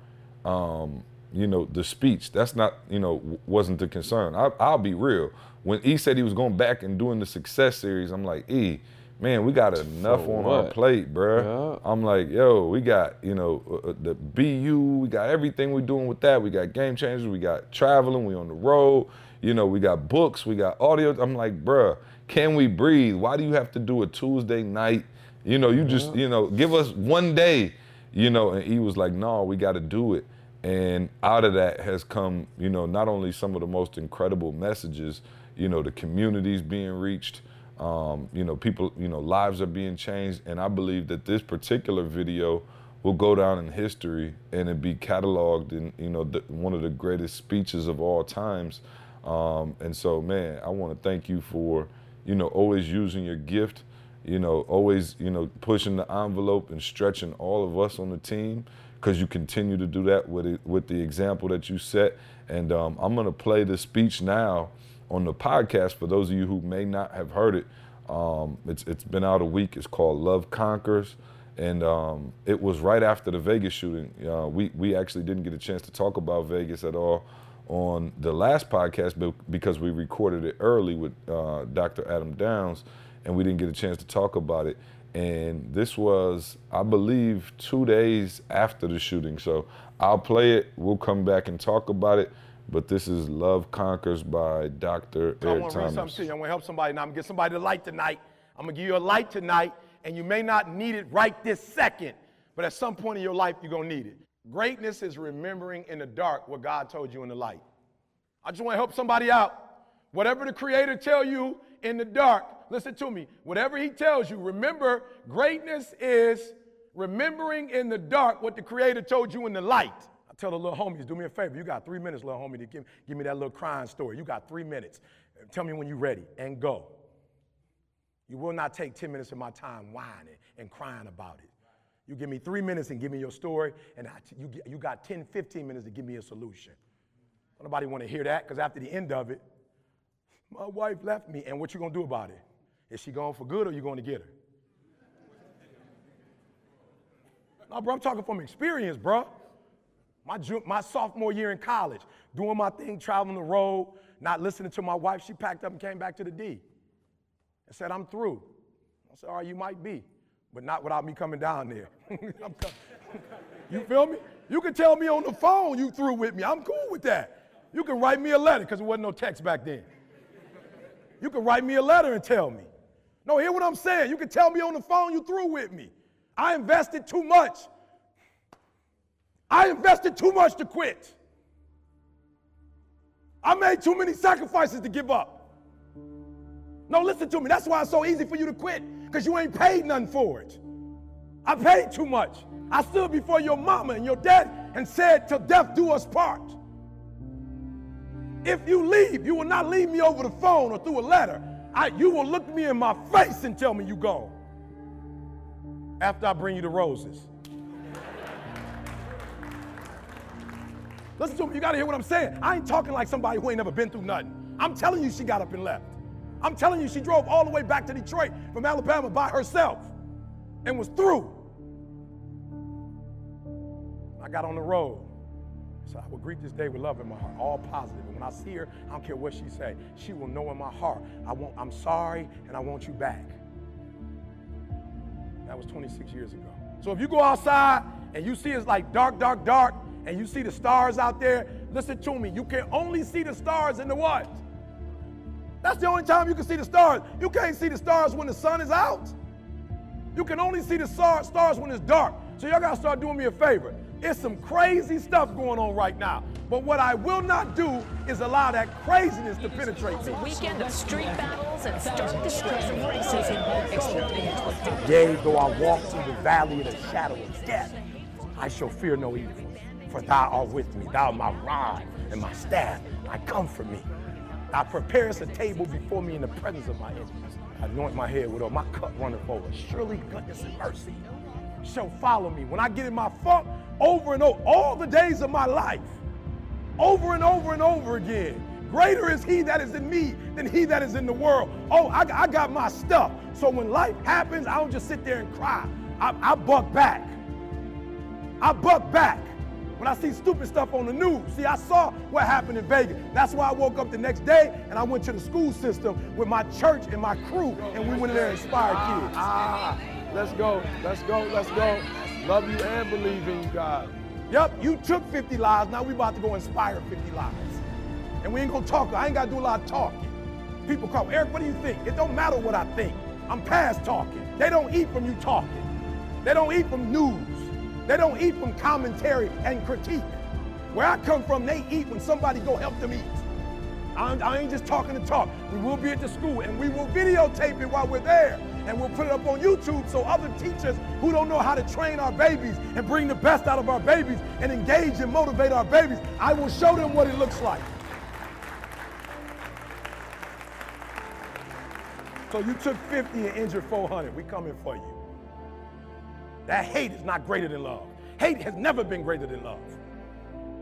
um, you know, the speech. That's not, you know, wasn't the concern. I, I'll be real. When E said he was going back and doing the success series, I'm like, E, man, we got enough For on our plate, bruh. Yeah. I'm like, yo, we got, you know, uh, uh, the BU, we got everything we're doing with that. We got game changers, we got traveling, we on the road, you know, we got books, we got audio. I'm like, bruh, can we breathe? Why do you have to do a Tuesday night? You know, you just, you know, give us one day, you know, and he was like, no, we got to do it. And out of that has come, you know, not only some of the most incredible messages, you know, the communities being reached, um, you know, people, you know, lives are being changed. And I believe that this particular video will go down in history and it be cataloged in, you know, the, one of the greatest speeches of all times. Um, and so, man, I want to thank you for, you know, always using your gift, you know, always, you know, pushing the envelope and stretching all of us on the team because you continue to do that with it, with the example that you set. And um, I'm to play the speech now on the podcast for those of you who may not have heard it. Um, it's it's been out a week. It's called Love Conquers, and um, it was right after the Vegas shooting. Uh, we we actually didn't get a chance to talk about Vegas at all on the last podcast because we recorded it early with uh, Dr. Adam Downs, and we didn't get a chance to talk about it. And this was, I believe, two days after the shooting. So I'll play it. We'll come back and talk about it. But this is Love Conquers by Dr. I Eric want to read something to you. I want to help somebody now. I'm going to get somebody the light tonight. I'm going to give you a light tonight, and you may not need it right this second, but at some point in your life, you're going to need it. Greatness is remembering in the dark what God told you in the light. I just want to help somebody out. Whatever the Creator tell you in the dark, listen to me. Whatever He tells you, remember, greatness is remembering in the dark what the Creator told you in the light. Tell the little homies, do me a favor. You got three minutes, little homie, to give, give me that little crying story. You got three minutes. Tell me when you're ready and go. You will not take 10 minutes of my time whining and crying about it. You give me three minutes and give me your story, and you, you got 10, 15 minutes to give me a solution. Nobody want to hear that because after the end of it, my wife left me, and what you gonna do about it? Is she gone for good or you going to get her? No, bro, I'm talking from experience, bro. My, ju- my sophomore year in college, doing my thing, traveling the road, not listening to my wife, she packed up and came back to the D and said, I'm through. I said, all right, you might be, but not without me coming down there. Com- you feel me? You can tell me on the phone you through with me. I'm cool with that. You can write me a letter because there wasn't no text back then. You can write me a letter and tell me. No, hear what I'm saying. You can tell me on the phone you through with me. I invested too much. I invested too much to quit. I made too many sacrifices to give up. No, listen to me. That's why it's so easy for you to quit, because you ain't paid nothing for it. I paid too much. I stood before your mama and your dad and said, Till death do us part. If you leave, you will not leave me over the phone or through a letter. I, you will look me in my face and tell me you gone. After I bring you the roses. Listen to me, you gotta hear what I'm saying. I ain't talking like somebody who ain't never been through nothing. I'm telling you she got up and left. I'm telling you she drove all the way back to Detroit from Alabama by herself and was through. I got on the road. So I will greet this day with love in my heart, all positive. And when I see her, I don't care what she say. She will know in my heart, I want, I'm sorry and I want you back. That was 26 years ago. So if you go outside and you see it's like dark, dark, dark, and you see the stars out there, listen to me. You can only see the stars in the what? That's the only time you can see the stars. You can't see the stars when the sun is out. You can only see the star- stars when it's dark. So y'all gotta start doing me a favor. It's some crazy stuff going on right now. But what I will not do is allow that craziness to penetrate me. A weekend of street battles and stark of racism exploding into a Yea, though I walk through the valley of the shadow of death, I shall fear no evil. For thou art with me, thou my rod and my staff, thy comfort me. Thou preparest a table before me in the presence of my enemies. I anoint my head with oil, my cup runneth over. Surely goodness and mercy shall follow me. When I get in my funk, over and over, all the days of my life, over and over and over again. Greater is he that is in me than he that is in the world. Oh, I, I got my stuff. So when life happens, I don't just sit there and cry. I, I buck back. I buck back when I see stupid stuff on the news. See, I saw what happened in Vegas. That's why I woke up the next day and I went to the school system with my church and my crew, and we went in there and inspired kids. Ah, let's go, let's go, let's go. Love you and believe in you, God. Yep, you took 50 lives. Now we about to go inspire 50 lives. And we ain't gonna talk. I ain't gotta do a lot of talking. People call, Eric, what do you think? It don't matter what I think. I'm past talking. They don't eat from you talking. They don't eat from news. They don't eat from commentary and critique. Where I come from, they eat when somebody go help them eat. I, I ain't just talking to talk. We will be at the school and we will videotape it while we're there. And we'll put it up on YouTube so other teachers who don't know how to train our babies and bring the best out of our babies and engage and motivate our babies, I will show them what it looks like. So you took 50 and injured 400. We coming for you. That hate is not greater than love. Hate has never been greater than love.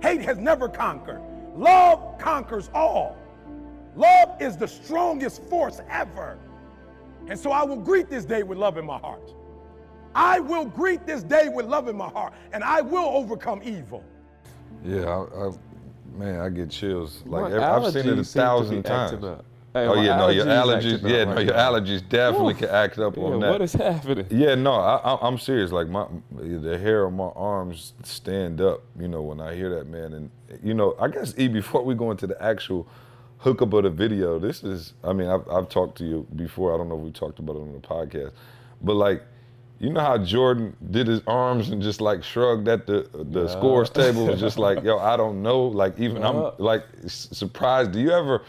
Hate has never conquered. Love conquers all. Love is the strongest force ever. And so I will greet this day with love in my heart. I will greet this day with love in my heart, and I will overcome evil. Yeah, I, I, man, I get chills. Like every- I've seen it a allergies seem to be thousand acting times. Hey, oh yeah, no, your allergies. Yeah, no, right your now. allergies definitely Oof. can act up Yeah, on that. what is happening? Yeah, no, I, I, I'm serious. Like my, the hair on my arms stand up. You know, when I hear that, man. And you know, I guess E, before we go into the actual hookup of the video, this is. I mean, I've, I've talked to you before. I don't know if we talked about it on the podcast, but like, you know how Jordan did his arms and just like shrugged at the the Yeah. scores table was just like, yo, I don't know. Like even Yeah. I'm like surprised. Do you ever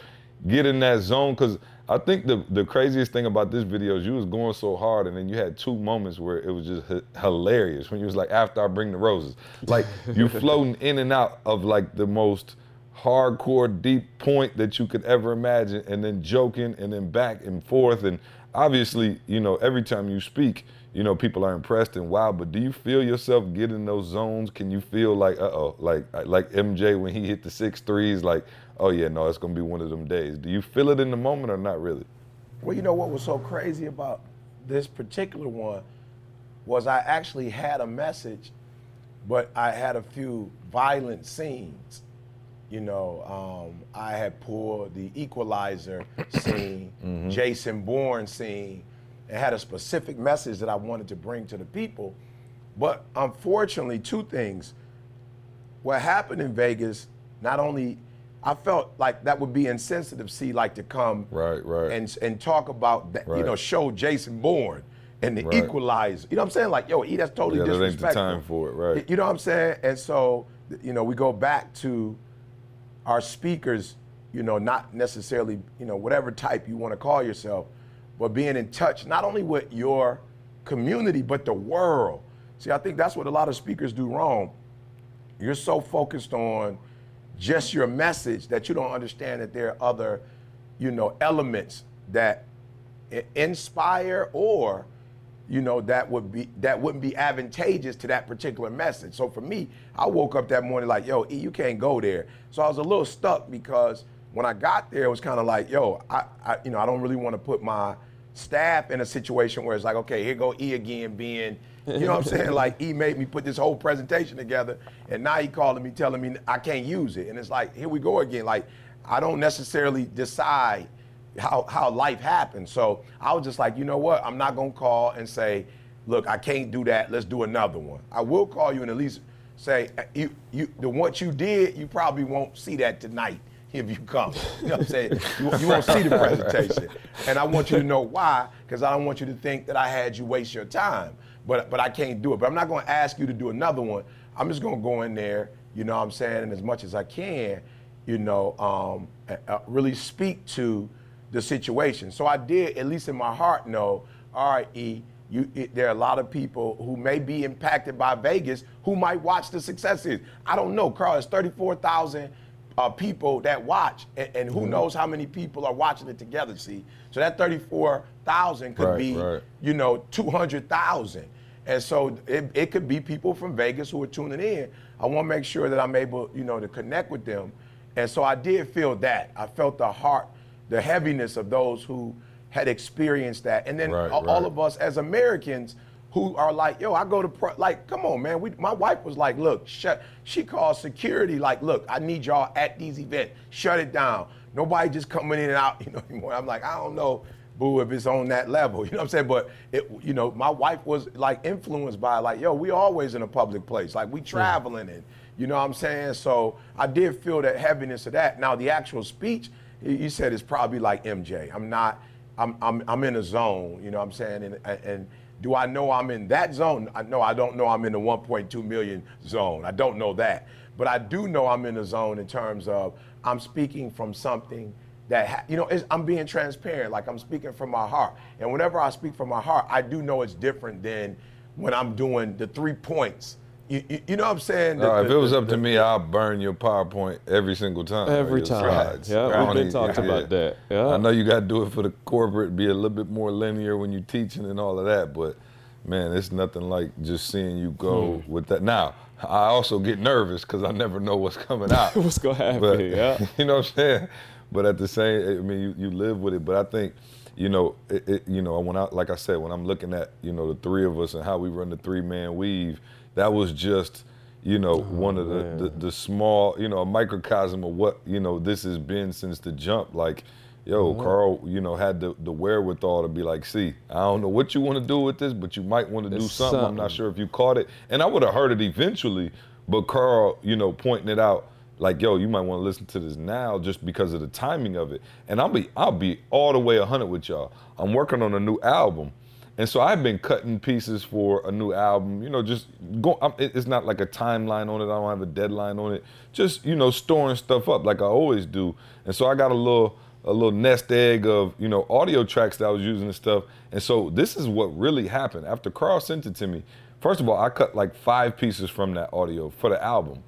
get in that zone? Because I think the the craziest thing about this video is you was going so hard, and then you had two moments where it was just h- hilarious. When you was like, after I bring the roses, like you floating in and out of like the most hardcore deep point that you could ever imagine, and then joking, and then back and forth, and obviously, you know, every time you speak. You know, people are impressed and wow, but do you feel yourself get in those zones? Can you feel like, uh oh, like like MJ when he hit the six threes, like, oh yeah, no, it's gonna be one of them days. Do you feel it in the moment or not really? Well, you know what was so crazy about this particular one was I actually had a message, but I had a few violent scenes. You know, um, I had pulled the Equalizer scene, Jason Bourne scene, and had a specific message that I wanted to bring to the people. But unfortunately, two things. What happened in Vegas, not only I felt like that would be insensitive, see, like to come Right, right. and and talk about that, you know, show Jason Bourne and the Right. Equalizer. You know what I'm saying? Like, yo, E, that's totally Yeah, that ain't the disrespectful. time for it, right. You know what I'm saying? And so, you know, we go back to our speakers, you know, not necessarily, you know, whatever type you want to call yourself, but being in touch not only with your community, but the world. See, I think that's what a lot of speakers do wrong. You're so focused on just your message that you don't understand that there are other, you know, elements that inspire or you know that would be that wouldn't be advantageous to that particular message. So for me, I woke up that morning like, yo, you can't go there. So I was a little stuck because when I got there, it was kind of like, yo, I, I you know I don't really want to put my staff in a situation where it's like, okay, here go E again being, you know what I'm saying? Like E made me put this whole presentation together, and now he calling me telling me I can't use it, and it's like, here we go again. Like I don't necessarily decide how, how life happens. So I was just like, you know what? I'm not gonna call and say, look, I can't do that. Let's do another one. I will call you and at least say, "Uh, you, you, the what you did, you probably won't see that tonight if you come. You know what I'm saying? You, you won't see the presentation, and I want you to know why, because I don't want you to think that I had you waste your time. But but I can't do it. But I'm not gonna ask you to do another one. I'm just gonna go in there. You know what I'm saying? And as much as I can, you know, um, uh, really speak to the situation. So I did, at least in my heart, know, all right, E, you, it, there are a lot of people who may be impacted by Vegas who might watch the successes. I don't know, Carl, it's 34,000 uh, people that watch, and, and Mm-hmm. who knows how many people are watching it together, see? So that 34,000 could Right, be, right. you know, 200,000. And so it, it could be people from Vegas who are tuning in. I want to make sure that I'm able, you know, to connect with them. And so I did feel that. I felt the heart, the heaviness of those who had experienced that. And then Right, all, of us as Americans who are like, yo, I go to, pro- like, come on, man. We, my wife was like, look, shut, she called security, like, look, I need y'all at these events. Shut it down. Nobody just coming in and out, you know, anymore. I'm like, I don't know, boo, if it's on that level. You know what I'm saying? But, it, you know, my wife was like influenced by, like, yo, we always in a public place. Like, we traveling and, you know what I'm saying? So I did feel that heaviness of that. Now, the actual speech, you said it's probably like MJ. I'm not, I'm, I'm, I'm in a zone, you know what I'm saying? And, and do I know I'm in that zone? I know I don't know I'm in the 1.2 million zone. I don't know that. But I do know I'm in a zone in terms of I'm speaking from something that, ha- you know, I'm being transparent. Like I'm speaking from my heart. And whenever I speak from my heart, I do know it's different than when I'm doing the three points You, you, you know what I'm saying? Uh, The- if the- it was the- up to me, I'll burn your PowerPoint every single time. Every time. slides. Yeah, I we've been need- talking yeah. about that. Yeah. I know you got to do it for the corporate, be a little bit more linear when you're teaching and all of that, but man, it's nothing like just seeing you go Hmm. with that. Now, I also get nervous because I never know what's coming out. What's gonna happen? But, yeah. you know what I'm saying? But at the same, I mean, you, you live with it. But I think, you know, it, it, you know, when I, like I said, when I'm looking at, you know, the three of us and how we run the three man weave, that was just, you know, oh, one of the, the the small, you know, a microcosm of what, you know, this has been since the jump. Like, yo, oh, Carl, you know, had the, the wherewithal to be like, see, I don't know what you want to do with this, but you might want to do It's something. I'm not sure if you caught it. And I would have heard it eventually, but Carl, you know, pointing it out, like, yo, you might want to listen to this now just because of the timing of it. And I'll be I'll be all the way 100 with y'all. I'm working on a new album. And so I've been cutting pieces for a new album, you know, just go. I'm, it's not like a timeline on it. I don't have a deadline on it. Just you know, storing stuff up like I always do. And so I got a little a little nest egg of you know audio tracks that I was using and stuff. And so this is what really happened after Carl sent it to me. First of all, I cut like five pieces from that audio for the album,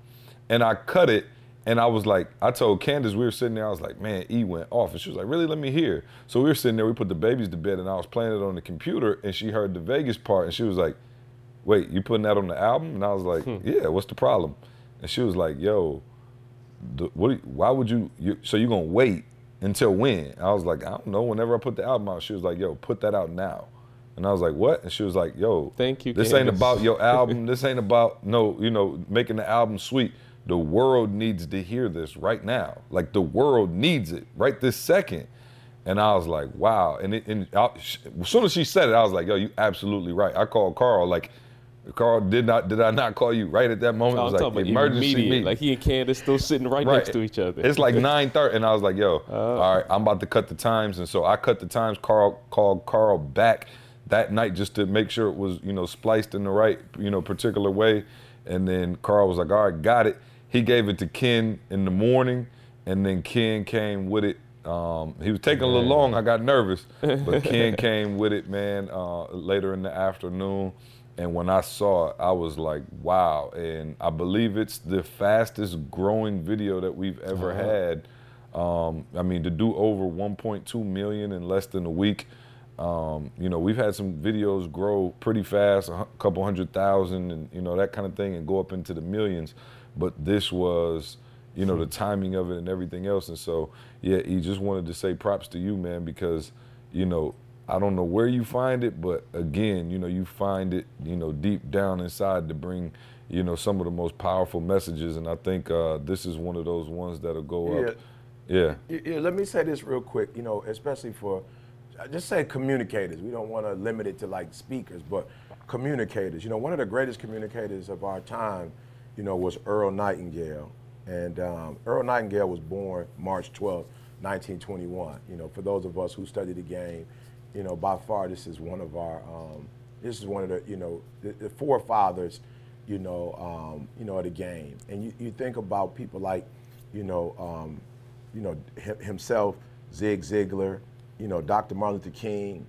and I cut it. And I was like, I told Candace, we were sitting there, I was like, man, E went off. And she was like, really, let me hear. So we were sitting there, we put the babies to bed, and I was playing it on the computer, and she heard the Vegas part, and she was like, wait, you putting that on the album? And I was like, yeah, what's the problem? And she was like, yo, the, what? Why would you, you? So you gonna wait until when? I was like, I don't know. Whenever I put the album out, she was like, yo, put that out now. And I was like, what? And she was like, yo, Thank you, This ain't about your album. this ain't about no, you know, making the album sweet. The world needs to hear this right now. Like the world needs it right this second. And I was like, wow. And, it, and I, as soon as she said it, I was like, yo, you absolutely right. I called Carl like. Carl, did not did I not call you right at that moment? I'm it was like talking about emergency meeting. Like he and Candace still sitting right, next to each other. It's like 9:30, and I was like, "Yo, oh. all right, I'm about to cut the times." And so I cut the times. Carl called Carl back that night just to make sure it was, you know, spliced in the right, you know, particular way. And then Carl was like, "All right, got it." He gave it to Ken in the morning, and then Ken came with it. Um, he was taking a little long. I got nervous, but Ken came with it, man, uh, later in the afternoon. And when I saw it, I was like, wow. And I believe it's the fastest growing video that we've ever had. Um, I mean, to do over 1.2 million in less than a week. Um, you know, we've had some videos grow pretty fast, a couple hundred thousand, and you know that kind of thing, and go up into the millions. But this was, you know, the timing of it and everything else. And so, yeah, he just wanted to say props to you, man, because, you know, I don't know where you find it, but again, you know, you find it, you know, deep down inside to bring, you know, some of the most powerful messages. And I think uh, this is one of those ones that'll go up. Yeah. Yeah, yeah, let me say this real quick, you know, especially for, just say communicators. We don't want to limit it to like speakers, but communicators. You know, one of the greatest communicators of our time, you know, was Earl Nightingale. And um, Earl Nightingale was born March 12, 1921. You know, for those of us who study the game, you know, by far this is one of our, um, this is one of the, you know, the, the forefathers, you know, um, you know, of the game. And you, you think about people like, you know, um, you know, hi- himself, Zig Ziglar, you know, Dr. Martin Luther King.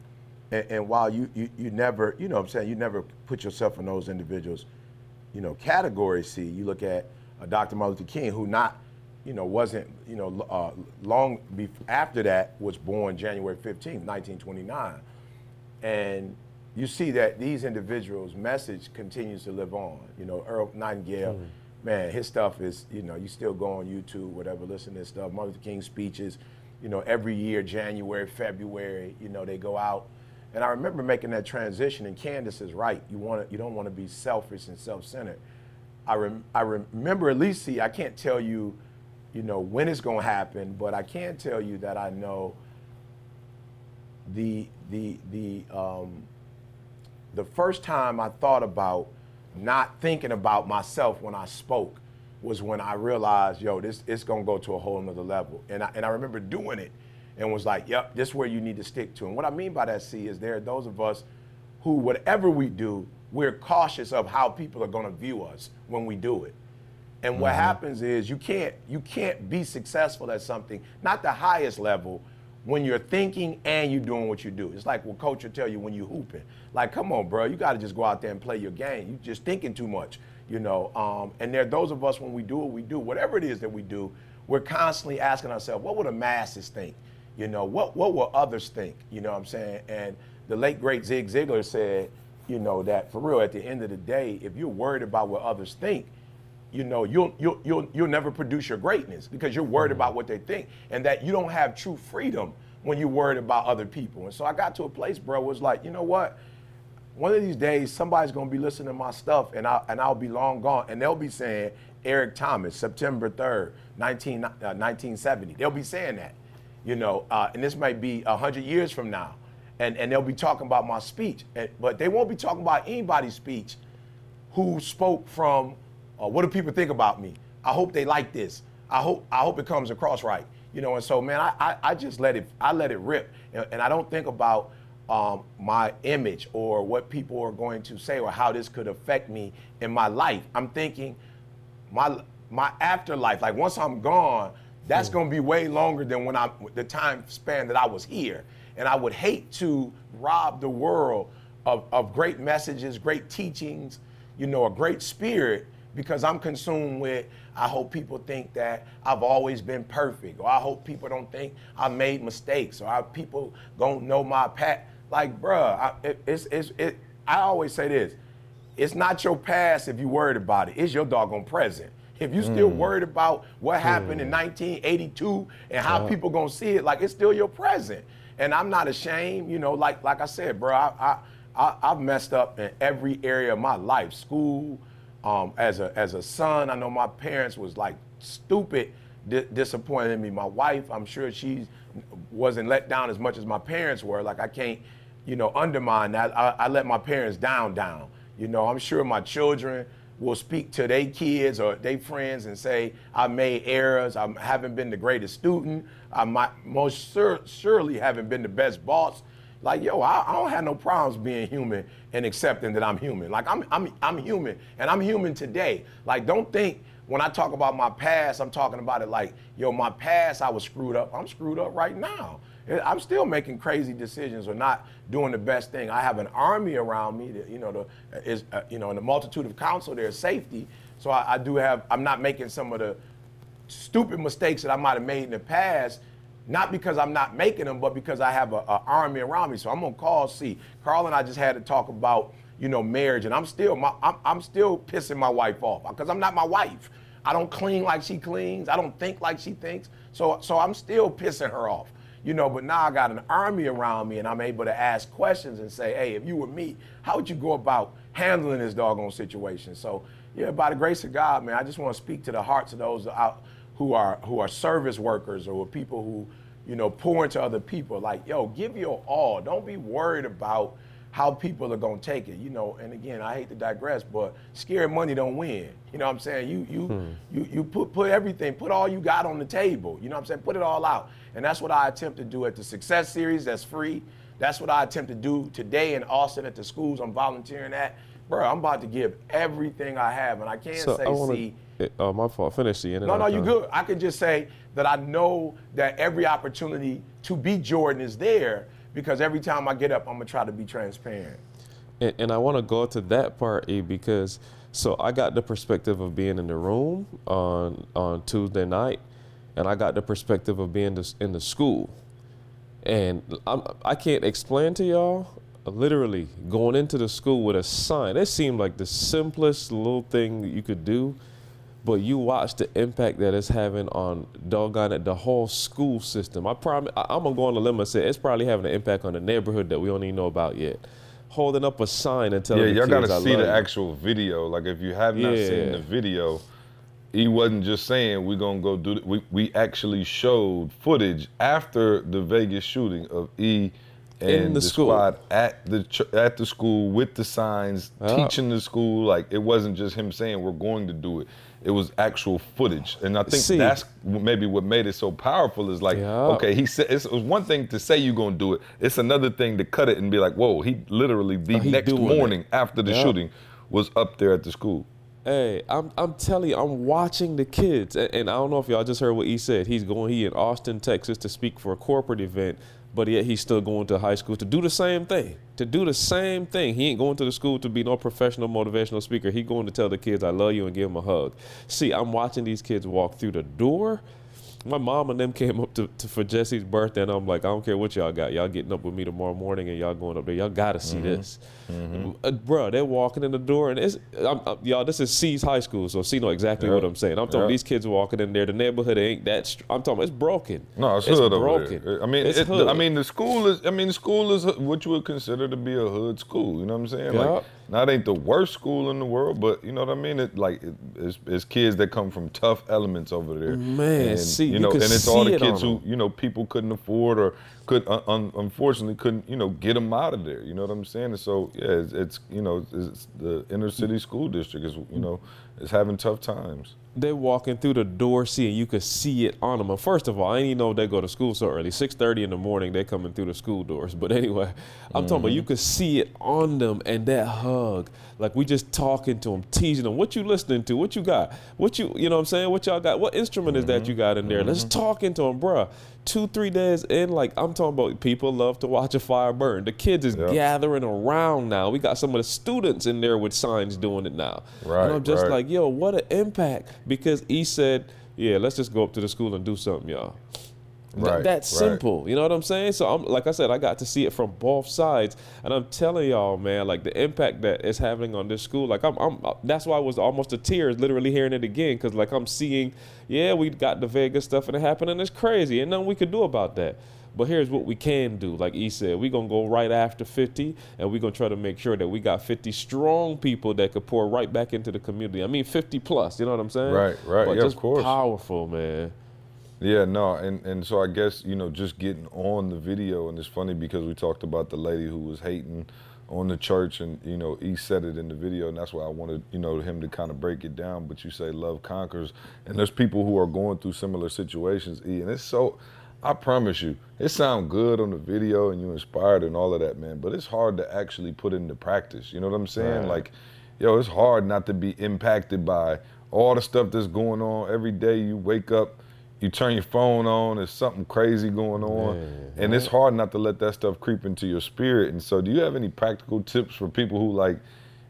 And, and while you, you, you never, you know I'm saying, you never put yourself in those individuals, you know, category C, you look at uh, Dr. Martin Luther King, who not, you know, wasn't, you know, uh, long after that was born January 15th, 1929. And you see that these individuals' message continues to live on. You know, Earl Nightingale, man, his stuff is, you know, you still go on YouTube, whatever, listen to his stuff. Martin Luther King speeches, you know, every year, January, February, you know, they go out. And I remember making that transition, and Candace is right. You want to, you don't want to be selfish and self-centered. I, rem- I remember at least see, I can't tell you, you know, when it's going to happen, but I can tell you that I know the the the um, the first time I thought about not thinking about myself when I spoke was when I realized, yo, this it's gonna go to a whole nother level. And I, and I remember doing it and was like, yep, this is where you need to stick to. And what I mean by that, see, is there are those of us who, whatever we do, we're cautious of how people are gonna view us when we do it. And what happens is you can't you can't be successful at something, not the highest level, when you're thinking and you're doing what you do. It's like what coach will tell you when you're hooping. Like, come on, bro, you got to just go out there and play your game. You just thinking too much. You know, um, and there are those of us when we do what we do, whatever it is that we do, we're constantly asking ourselves, what would the masses think? You know, what what will others think? You know what I'm saying? And the late great Zig Ziglar said, you know, that for real, at the end of the day, if you're worried about what others think, you know, you'll you'll you'll you'll never produce your greatness because you're worried about what they think, and that you don't have true freedom when you're worried about other people. And so I got to a place, bro, was like, you know what? One of these days, somebody's gonna be listening to my stuff, and I and I'll be long gone, and they'll be saying Eric Thomas, September 3rd, 19, uh, 1970. They'll be saying that, you know, uh, and this might be hundred years from now, and and they'll be talking about my speech, and, but they won't be talking about anybody's speech who spoke from uh, what do people think about me? I hope they like this. I hope I hope it comes across right. You know, and so man, I, I, I just let it I let it rip, and, and I don't think about um, my image or what people are going to say or how this could affect me in my life. I'm thinking my my afterlife, like once I'm gone, that's mm. going to be way longer than when I the time span that I was here, and I would hate to rob the world of, of great messages, great teachings, you know, a great spirit because I'm consumed with, I hope people think that I've always been perfect, or I hope people don't think I made mistakes, or I, people don't know my past. Like, bruh, I, it, it's, it's, it, I always say this it's not your past if you're worried about it, it's your doggone present. If you still worried about what happened in 1982 and how people gonna see it, like it's still your present. And I'm not ashamed, you know, like like I said, bro, I, I, I I've messed up in every area of my life, school, um, as a as a son, I know my parents was like stupid di- disappointed in me. My wife, I'm sure she wasn't let down as much as my parents were. Like I can't, you know, undermine that. I, I let my parents down, down. You know, I'm sure my children will speak to their kids or their friends and say, I made errors. I haven't been the greatest student. I might most sur- surely haven't been the best boss. Like, yo, I, I don't have no problems being human and accepting that I'm human. Like, I'm, I'm, I'm human and I'm human today. Like, don't think when I talk about my past, I'm talking about it like, yo, my past, I was screwed up. I'm screwed up right now. I'm still making crazy decisions or not doing the best thing. I have an army around me that, you know, the, is, uh, you know, in the multitude of counsel, there's safety. So I, I do have, I'm not making some of the stupid mistakes that I might have made in the past, not because I'm not making them, but because I have an army around me. So I'm gonna call C. Carl and I just had to talk about, you know, marriage, and I'm still, my, I'm, I'm still pissing my wife off because I'm not my wife. I don't clean like she cleans. I don't think like she thinks. So, so I'm still pissing her off. You know, but now I got an army around me and I'm able to ask questions and say, hey, if you were me, how would you go about handling this doggone situation? So, yeah, by the grace of God, man, I just want to speak to the hearts of those out who are who are service workers or people who, you know, pour into other people. Like, yo, give your all. Don't be worried about how people are gonna take it. You know, and again, I hate to digress, but scary money don't win. You know what I'm saying? You you hmm. you you put put everything, put all you got on the table. You know what I'm saying? Put it all out. And that's what I attempt to do at the Success Series. That's free. That's what I attempt to do today in Austin at the schools I'm volunteering at. Bro, I'm about to give everything I have, and I can't So say I wanna, see. oh, my fault. Finish the end. No, no, you good. I can just say that I know that every opportunity to be Jordan is there because every time I get up, I'm gonna try to be transparent. And, and I want to go to that part, E, because so I got the perspective of being in the room on on Tuesday night, and I got the perspective of being in the school, and I'm, I can't explain to y'all. Literally going into the school with a sign. It seemed like the simplest little thing that you could do, but you watch the impact that it's having on doggone it the whole school system. I promise. I, I'm gonna go on a limb and say it's probably having an impact on the neighborhood that we don't even know about yet holding up a sign and telling Yeah, the y'all gotta I see the you. actual video. Like if you have not seen the video, he wasn't just saying we're gonna go do. th- We we actually showed footage after the Vegas shooting of E and In the school. squad at the ch- at the school with the signs, Yeah. teaching the school. Like it wasn't just him saying we're going to do it. It was actual footage, and I think See. that's maybe what made it so powerful. Is like, Yeah. okay, he said it's, it was one thing to say you're gonna do it. It's another thing to cut it and be like, whoa, he literally the he next doing it. morning after the Yeah. shooting was up there at the school. Hey, I'm I'm telling you, I'm watching the kids, and, and I don't know if y'all just heard what he said. He's going he in Austin, Texas, to speak for a corporate event. But yet he's still going to high school to do the same thing. To do the same thing. He ain't going to the school to be no professional motivational speaker. He going to tell the kids I love you and give them a hug. See, I'm watching these kids walk through the door. My mom and them came up to, to for Jesse's birthday, and I'm like, I don't care what y'all got. Y'all getting up with me tomorrow morning, and y'all going up there. Y'all got to see Mm-hmm. this, uh, bro. They're walking in the door, and it's I'm, I'm- y'all. This is C's High School, so C know exactly Yeah. what I'm saying. I'm talking Yeah. these kids walking in there. The neighborhood ain't that. Str- I'm talking. It's broken. No, it's, hood over broken. I mean, It's it, hood. I mean, the school is. I mean, the school is what you would consider to be a hood school. You know what I'm saying? Yeah. Like, not ain't the worst school in the world, but you know what I mean. It like it, it's, it's kids that come from tough elements over there. Man, and, see, you you know, could and it's all the kids who you know people couldn't afford or could un- un- unfortunately couldn't you know get them out of there. You know what I'm saying? And so yeah, it's, it's you know it's the inner city school district is you know is having tough times. They're walking through the door, seeing you could see it on them. And first of all, I didn't even know they go to school so early. Six thirty in the morning, they coming through the school doors. But anyway, I'm talking about you mm-hmm. could see it on them and that hug. Like we just talking to them, teasing them. What you listening to? What you got? What you you know what I'm saying? What y'all got? What instrument is that mm-hmm. you got in there? Let's mm-hmm. talking to them, bruh. Two three days in, like I'm talking about, people love to watch a fire burn. The kids is Yep. gathering around now. We got some of the students in there with signs doing it now. Right, And I'm just right. like, yo, what an impact. Because he said, yeah, let's just go up to the school and do something, y'all. Right, that's right. simple. You know what I'm saying? So I'm like I said, I got to see it from both sides, and I'm telling y'all, man, like the impact that it's having on this school. Like I'm, I'm uh, that's why I was almost to tears, literally hearing it again, because like I'm seeing, yeah, we got the Vegas stuff and it happened, and it's crazy, and nothing we could do about that. But here's what we can do. Like he said, we're going to go right after 50, and we're going to try to make sure that we got 50 strong people that could pour right back into the community. I mean, 50 plus, you know what I'm saying? Right, right. But Yeah, of course. powerful, man. Yeah, no, and, and so I guess, you know, just getting on the video, and it's funny because we talked about the lady who was hating on the church, and, you know, he said it in the video, and that's why I wanted, you know, him to kind of break it down. But you say love conquers, and there's people who are going through similar situations, E, and it's so, I promise you, it sounds good on the video, and you inspired and all of that, man, but it's hard to actually put into practice. You know what I'm saying? Right. Like, yo, it's hard not to be impacted by all the stuff that's going on every day. You wake up, you turn your phone on, there's something crazy going on, and it's hard not to let that stuff creep into your spirit. And so, do you have any practical tips for people who like?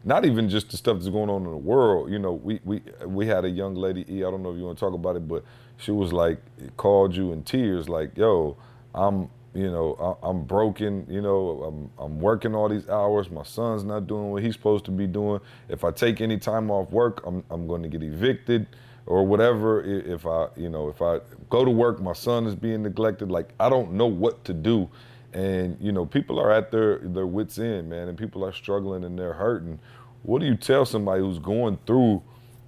Not even just the stuff that's going on in the world. You know, we we we had a young lady. E, I don't know if you want to talk about it, but she was like, called you in tears, like, "Yo, I'm you know, I, I'm broken. You know, I'm I'm working all these hours. My son's not doing what he's supposed to be doing. If I take any time off work, I'm I'm going to get evicted or whatever. If I, you know, if I go to work, my son is being neglected. Like I don't know what to do. And you know, people are at their their wits end, man, and people are struggling and they're hurting. What do you tell somebody who's going through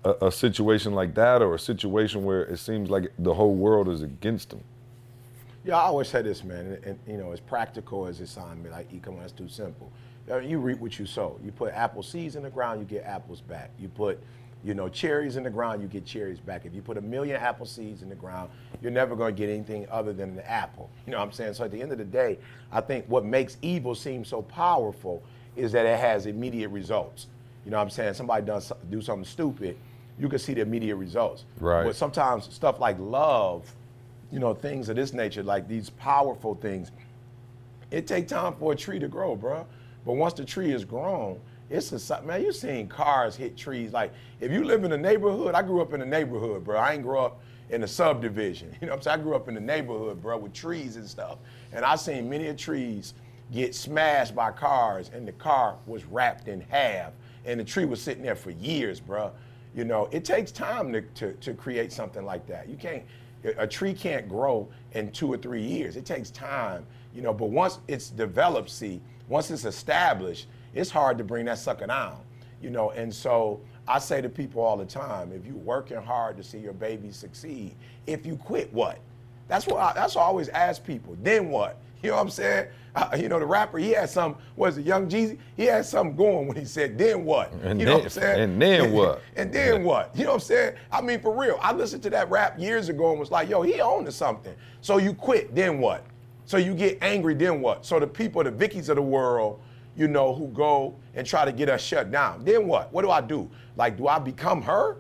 a, a situation like that, or a situation where it seems like the whole world is against them? Yeah, I always say this, man, and, and, you know, as practical as it sounds, like, e, that's too simple. Uh, You reap what you sow. You put apple seeds in the ground, you get apples back. You put, you know, cherries in the ground, you get cherries back. If you put a million apple seeds in the ground, you're never going to get anything other than an apple. You know what I'm saying? So at the end of the day, I think what makes evil seem so powerful is that it has immediate results. You know what I'm saying? Somebody does do something stupid, you can see the immediate results. Right. But sometimes stuff like love, you know, things of this nature, like these powerful things, it take time for a tree to grow, bro. But once the tree is grown, it's a man. You seen cars hit trees. Like if you live in a neighborhood, I grew up in a neighborhood, bro. I ain't grew up in a subdivision. You know what I'm saying? I grew up in the neighborhood, bro, with trees and stuff. And I seen many of trees get smashed by cars, and the car was wrapped in half, and the tree was sitting there for years, bro. You know, it takes time to, to, to create something like that. You can't, a tree can't grow in two or three years. It takes time, you know, but once it's developed, see, once it's established, it's hard to bring that sucker down, you know, and so I say to people all the time, if you're working hard to see your baby succeed, if you quit, what? That's what I, that's what I always ask people. Then what? You know what I'm saying? Uh, you know, the rapper, he had some, was it Young Jeezy? He had something going when he said, then what? And you know then- what I'm saying? and then what? and then what? You know what I'm saying? I mean, for real. I listened to that rap years ago and was like, yo, he owned to something. So you quit, then what? So you get angry, then what? So the people, the Vickies of the world, you know, who go and try to get us shut down, then what? What do I do? Like, do I become her?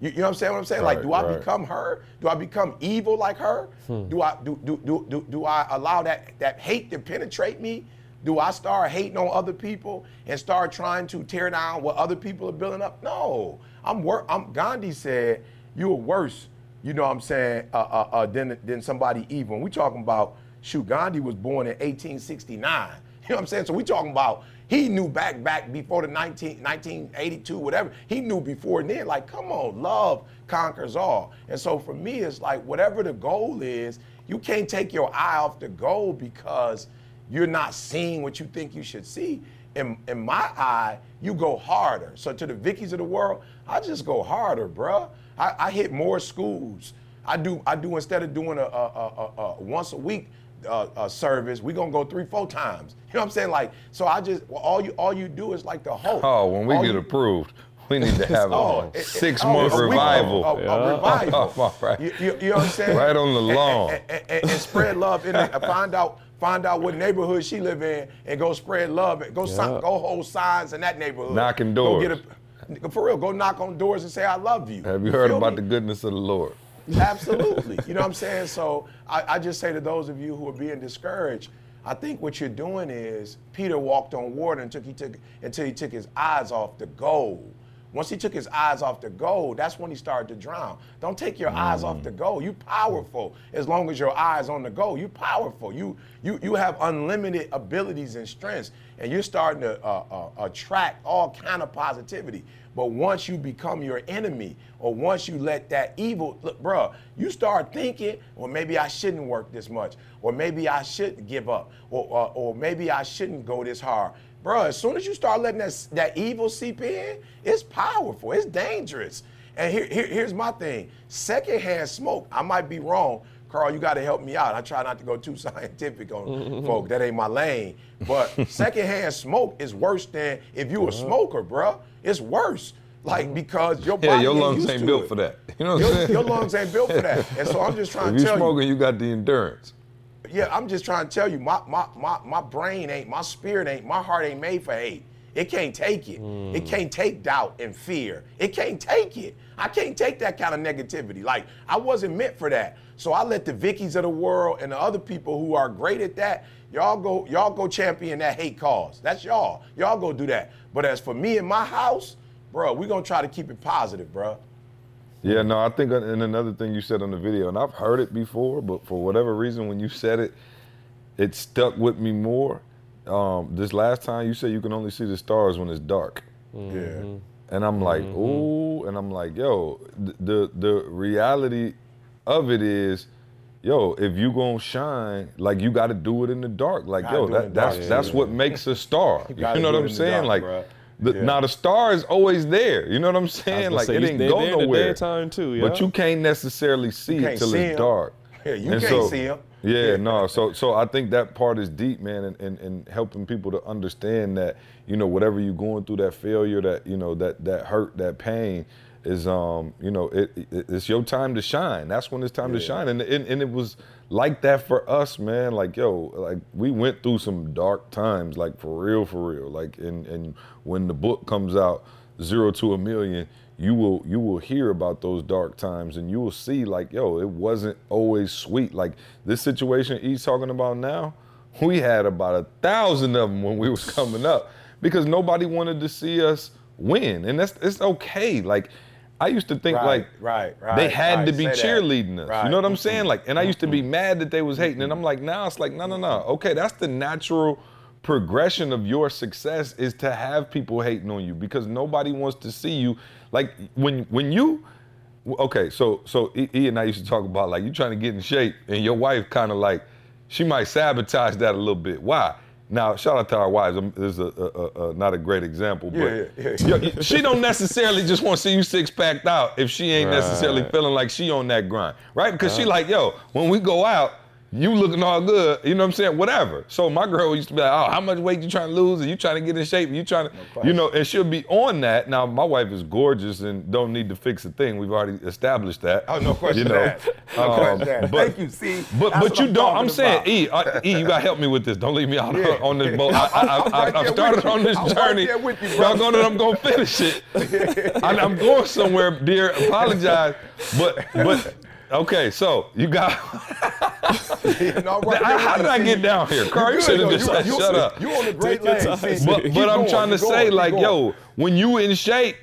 You, you know what I'm saying? What I'm saying? like, do I right. become her? Do I become evil like her? Do I do, do do do do I allow that that hate to penetrate me? Do I start hating on other people and start trying to tear down what other people are building up? No, I'm wor- I'm Gandhi said you are worse. You know what I'm saying? Uh, uh, uh, than than somebody evil. And we talking about shoot. Gandhi was born in 1869. You know what I'm saying? So we talking about he knew back back before the 19, 1982, whatever. He knew before then. Like, come on, love conquers all. And so for me, it's like whatever the goal is, you can't take your eye off the goal because you're not seeing what you think you should see. In, in my eye, you go harder. So to the Vickies of the world, I just go harder, bruh. I, I hit more schools. I do. I do instead of doing a, a, a, a, a once a week uh, uh, service, We're gonna go three, four times. You know what I'm saying? Like, so I just well, all you all you do is like the hope. Oh, when we All get you- approved, we need to have Oh, a six oh, month a revival. A, a revival. All right. You, you, you know what I'm saying? Right on the lawn. And, and- and- and spread love in it. And Find out find out what neighborhood she live in and go spread love. and Go Yeah. go hold signs in that neighborhood. Knocking Go doors. get a, for real, go knock on doors and say I love you. Have you heard about me? the goodness of the Lord? Absolutely. You know what I'm saying? So I, I just say to those of you who are being discouraged, I think what you're doing is Peter walked on water until he took until he took his eyes off the goal. Once he took his eyes off the goal, that's when he started to drown. Don't take your eyes off the goal. You powerful as long as your eyes on the goal. You powerful. You you you have unlimited abilities and strengths, and you're starting to uh, uh, attract all kind of positivity. But once you become your enemy, or once you let that evil look, bruh, you start thinking, well, maybe I shouldn't work this much, or maybe I should give up, or, or, or maybe I shouldn't go this hard. Bruh, as soon as you start letting that, that evil seep in, it's powerful, it's dangerous. And here, here- here's my thing secondhand smoke, I might be wrong. Carl, you got to help me out. I try not to go too scientific on folk. That ain't my lane. But secondhand smoke is worse than if you a uh-huh. smoker, bruh. It's worse. Like uh-huh. because your body Yeah, your lungs ain't built it. for that. You know what I'm Your, saying? your lungs ain't built for that. And so I'm just trying if to you tell smoking, you. you got the endurance. Yeah, I'm just trying to tell you, my my my my brain ain't, my spirit ain't, my heart ain't made for hate. It can't take it. It mm. can't take doubt and fear. It can't take it. I can't take that kind of negativity. Like I wasn't meant for that. So I let the Vickies of the world and the other people who are great at that, y'all go, y'all go champion that hate cause. That's y'all. Y'all go do that. But as for me and my house, bro, we're gonna try to keep it positive, bro. Yeah, no, I think, uh, and another thing you said on the video, and I've heard it before, but for whatever reason, when you said it, it stuck with me more. Um, this last time you said you can only see the stars when it's dark. Yeah. And I'm like, ooh, and I'm like, yo, the the reality of it is, yo, if you gonna shine, like you got to do it in the dark. Like, yo, do it in that, that's that's yeah. what makes a star. You, gotta know what I'm saying? dark, like, the, Yeah. now the star is always there. You know what I'm saying? Like, say, it ain't go there in the nowhere. too, But you can't necessarily see can't it till see it's 'em. dark. Yeah, you And can't see him. Yeah. no. So so I think that part is deep, man, and, and, and helping people to understand that, you know, whatever you're going through, that failure, that, you know, that that hurt, that pain is um, you know, it, it it's your time to shine. That's when it's time to shine. And, and and it was like that for us, man. Like, yo, like we went through some dark times, like for real, for real. Like and and when the book comes out, Zero to a Million, you will you will hear about those dark times and you will see like yo it wasn't always sweet like this situation he's talking about now we had about a thousand of them when we was coming up because nobody wanted to see us win and that's it's okay like i used to think Right, like right, right, they had to be Say that. cheerleading us Right. you know what i'm saying? Mm-hmm. Like and i used to be mm-hmm. mad that they was hating and i'm mm-hmm. like now it's like no no no. Okay that's the natural progression of your success is to have people hating on you because nobody wants to see you. Like when when you okay so so e and i used to talk about like you trying to get in shape and your wife kind of like she might sabotage that a little bit. Why now shout out to our wives. Um, this is a, a, a, not a great example but Yeah, yeah, yeah. she don't necessarily just want to see you six packed out if she ain't necessarily feeling like she on that grind right? Because she like yo when we go out you looking all good, you know what I'm saying? Whatever. So my girl used to be like, oh, how much weight you trying to lose? Are you trying to get in shape? Are you trying to, you know, and she'll be on that. Now, my wife is gorgeous and don't need to fix a thing. We've already established that. Oh, no question You know, that. No um, question that. but- Thank you. See, But but you I'm don't. I'm saying, about. E, uh, E, you gotta help me with this. Don't leave me out Yeah. on this boat. I, I, I, I, right I've started on this right journey. with you, bro. Y'all gonna, I'm gonna finish it. I, I'm going somewhere, dear. Apologize, but but okay. So you got. No, I'm right there How did I get down here, Carl? You good, should have just You- said, you- "Shut up." You on the great Take your lane. time. But, keep but I'm trying to keep say, like, going. yo, when you in shape,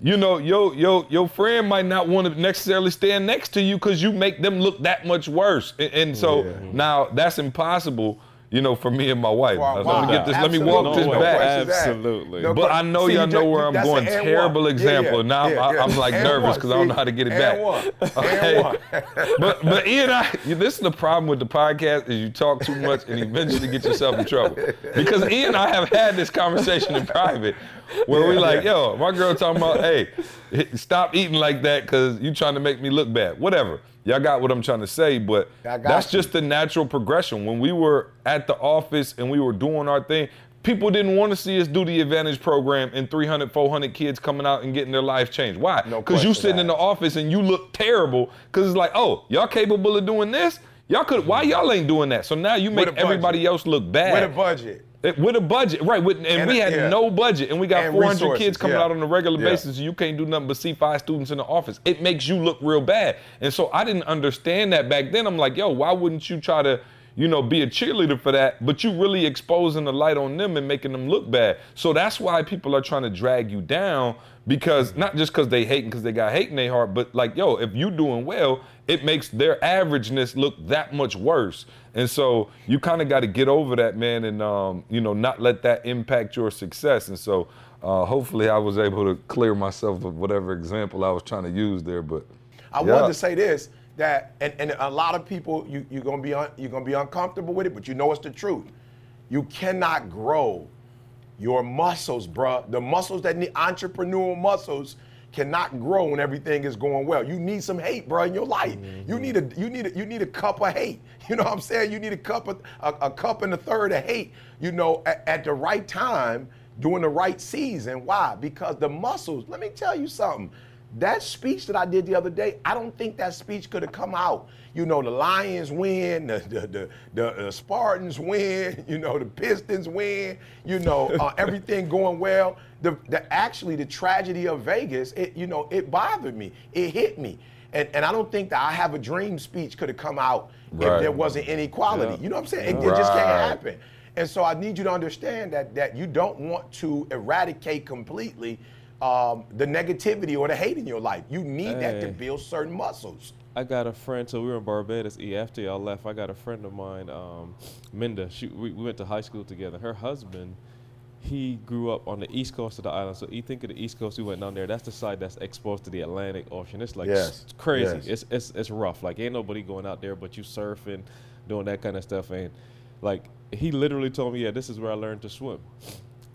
you know, your your your friend might not want to necessarily stand next to you because you make them look that much worse. And, and so now that's impossible, you know, for me and my wife. For our Let me get this. Let me walk Absolutely. this way. back. Absolutely. No But que- I know See, y'all know where I'm going. Terrible one. example. Yeah, Now I'm- yeah, I, I'm, like, And nervous because I don't know how to get it And back. one. Okay. One. but but Ian, I this is the problem with the podcast is you talk too much and eventually get yourself in trouble. Because Ian and I have had this conversation in private where we like, yo, my girl talking about, hey, stop eating like that because you trying to make me look bad. Whatever. Y'all got what I'm trying to say, but that's you. just the natural progression. When we were at the office and we were doing our thing, people didn't want to see us do the Advantage program and 300, 400 kids coming out and getting their lives changed. Why? No Because you question sitting in the office and you look terrible because it's like, oh, y'all capable of doing this? Y'all could, why y'all ain't doing that? So now you make With a budget. everybody else look bad. With a budget. It- with a budget, right? With, and, And we had yeah. no budget, and we got And 400 resources, kids coming yeah. out on a regular Yeah. basis. You can't do nothing but see five students in the office. It makes you look real bad. And so I didn't understand that back then. I'm like, yo, why wouldn't you try to, you know, be a cheerleader for that? But you really exposing the light on them and making them look bad. So that's why people are trying to drag you down because not just because they hate and because they got hate in their heart, but like, yo, if you doing well, it makes their averageness look that much worse. And so you kind of got to get over that, man, and um, you know, not let that impact your success. And so uh, hopefully I was able to clear myself of whatever example I was trying to use there. But I yeah. wanted to say this that, and, and a lot of people, you, you're gonna be un, you're gonna be uncomfortable with it, but you know it's the truth. You cannot grow your muscles, bruh. The muscles that need entrepreneurial muscles cannot grow when everything is going well. You need some hate, bro, in your life. You mm-hmm. need a you need a you need a cup of hate. You know what I'm saying? You need a cup of a, a cup and a third of hate. You know, at, at the right time, during the right season. Why? Because the muscles. Let me tell you something. That speech that I did the other day, I don't think that speech could have come out. You know, the Lions win, the the the, the, uh, Spartans win, you know, the Pistons win, you know, uh, everything going well. The, the actually the tragedy of Vegas, it you know, it bothered me. It hit me. And, and I don't think that I have a dream speech could have come out if there wasn't inequality. You know what I'm saying? It, it just can't happen. And so I need you to understand that that you don't want to eradicate completely um, the negativity or the hate in your life. You need that to build certain muscles. I got a friend, so we were in Barbados. E after y'all left, I got a friend of mine, um, Minda. She, we, we went to high school together. Her husband, he grew up on the east coast of the island. So you think of the east coast, we went down there. That's the side that's exposed to the Atlantic Ocean. It's like Yes, s- crazy. yes. It's, it's it's rough. Like ain't nobody going out there, but you surfing, doing that kind of stuff. And like he literally told me, yeah, this is where I learned to swim.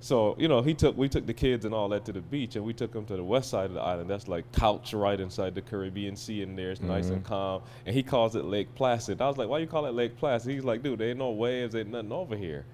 So you know, he took we took the kids and all that to the beach, and we took them to the west side of the island. That's like couch right inside the Caribbean Sea, in there. It's nice and mm-hmm. calm. And he calls it Lake Placid. I was like, why you call it Lake Placid? He's like, dude, there ain't no waves, ain't nothing over here.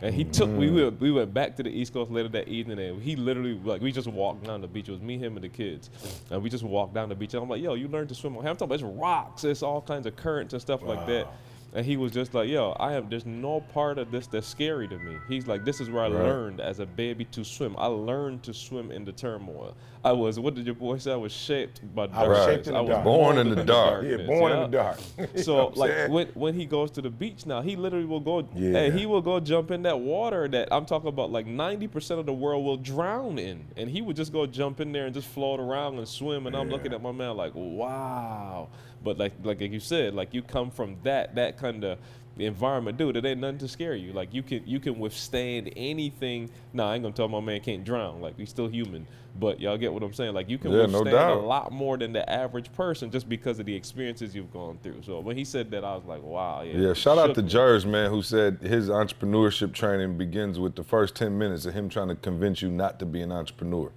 And he took we mm-hmm. went we went back to the East Coast later that evening, and he literally like we just walked down the beach. It was me, him, and the kids, and we just walked down the beach. And I'm like, yo, you learned to swim. I'm talking about it's rocks, it's all kinds of currents and stuff like that. And he was just like, yo, I have, there's no part of this that's scary to me. He's like, this is where I learned as a baby to swim. I learned to swim in the turmoil. I was, what did your boy say? I was shaped by darkness. I was shaped in the dark. Born in the dark. Yeah, born in the dark. So like when when he goes to the beach now, he literally will go. Yeah. Hey, he will go jump in that water that I'm talking about. Like 90% of the world will drown in, and he would just go jump in there and just float around and swim. And I'm looking at my man like, wow. But like like you said, like you come from that that kind of environment, dude. It ain't nothing to scare you. Like you can you can withstand anything. Nah, I ain't gonna tell my man can't drown. Like he's still human. But y'all get what I'm saying. Like you can Yeah, no withstand a lot more than the average person just because of the experiences you've gone through. So when he said that, I was like, wow. Yeah, Yeah, shout out to me. Jers, man, who said his entrepreneurship training begins with the first 10 minutes of him trying to convince you not to be an entrepreneur.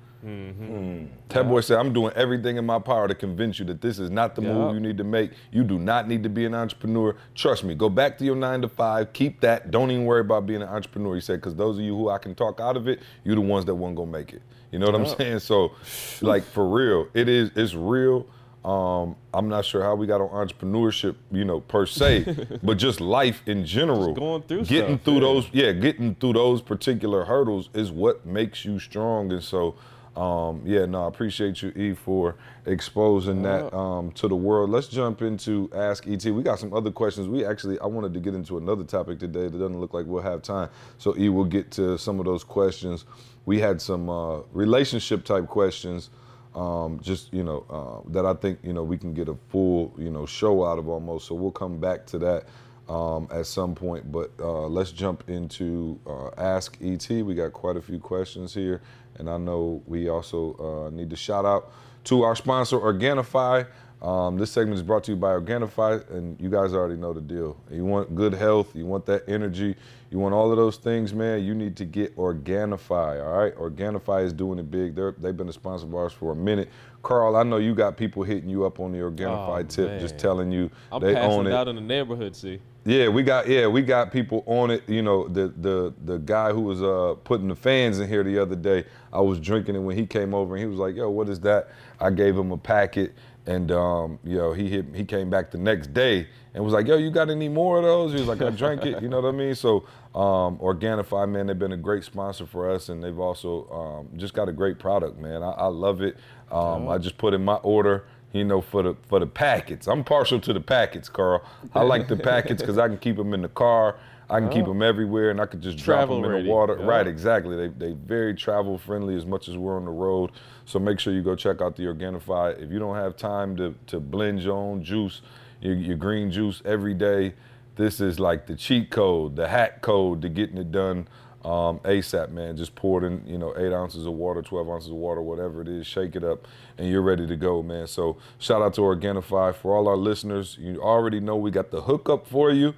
That boy said, I'm doing everything in my power to convince you that this is not the move you need to make. You do not need to be an entrepreneur. Trust me, go back to your nine to five, keep that. Don't even worry about being an entrepreneur. He said, because those of you who I can talk out of it, you're the ones that won't go make it. You know what I'm saying? So, like, for real, it is, it's real. Um, I'm not sure how we got on entrepreneurship, you know, per se, but just life in general. going through getting stuff, through yeah. those yeah, getting through those particular hurdles is what makes you strong. And so, um, yeah, no, I appreciate you, E, for exposing that um, to the world. Let's jump into Ask ET. We got some other questions. We actually, I wanted to get into another topic today that doesn't look like we'll have time. So, E, we'll get to some of those questions. We had some uh, relationship type questions. Um, just you know uh, that I think you know we can get a full you know show out of almost. So we'll come back to that um, at some point. But uh, let's jump into uh, Ask ET. We got quite a few questions here, and I know we also uh, need to shout out to our sponsor, Organifi. Um, this segment is brought to you by Organifi, and you guys already know the deal. You want good health, you want that energy, you want all of those things, man. You need to get Organifi. All right, Organifi is doing it big. They're, they've been a sponsor of ours for a minute. Carl, I know you got people hitting you up on the Organifi Oh, tip, just telling you I'm they own it it. out in the neighborhood. See, Yeah, we got yeah, we got people on it. You know, the the the guy who was uh putting the fans in here the other day, I was drinking it when he came over and he was like, "Yo, what is that?" I gave him a packet and um, you know, he hit he came back the next day and was like, "Yo, you got any more of those?" He was like, "I drank it." You know what I mean? So, um, Organifi, man, they've been a great sponsor for us, and they've also um, just got a great product, man. I, I love it. Um, I just put in my order you know, for the for the packets. I'm partial to the packets, Carl. I like the packets because I can keep them in the car. I can keep oh. them everywhere, and I could just Travel drop them in the water. yeah. Right, exactly. They they very travel friendly as much as we're on the road. So make sure you go check out the Organifi. If you don't have time to to blend your own juice, your, your green juice every day, this is like the cheat code, the hack code to getting it done um, ASAP, man. Just pour it in, you know, eight ounces of water, 12 ounces of water, whatever it is, shake it up, and you're ready to go, man. So shout out to Organifi. For all our listeners, you already know we got the hookup for you.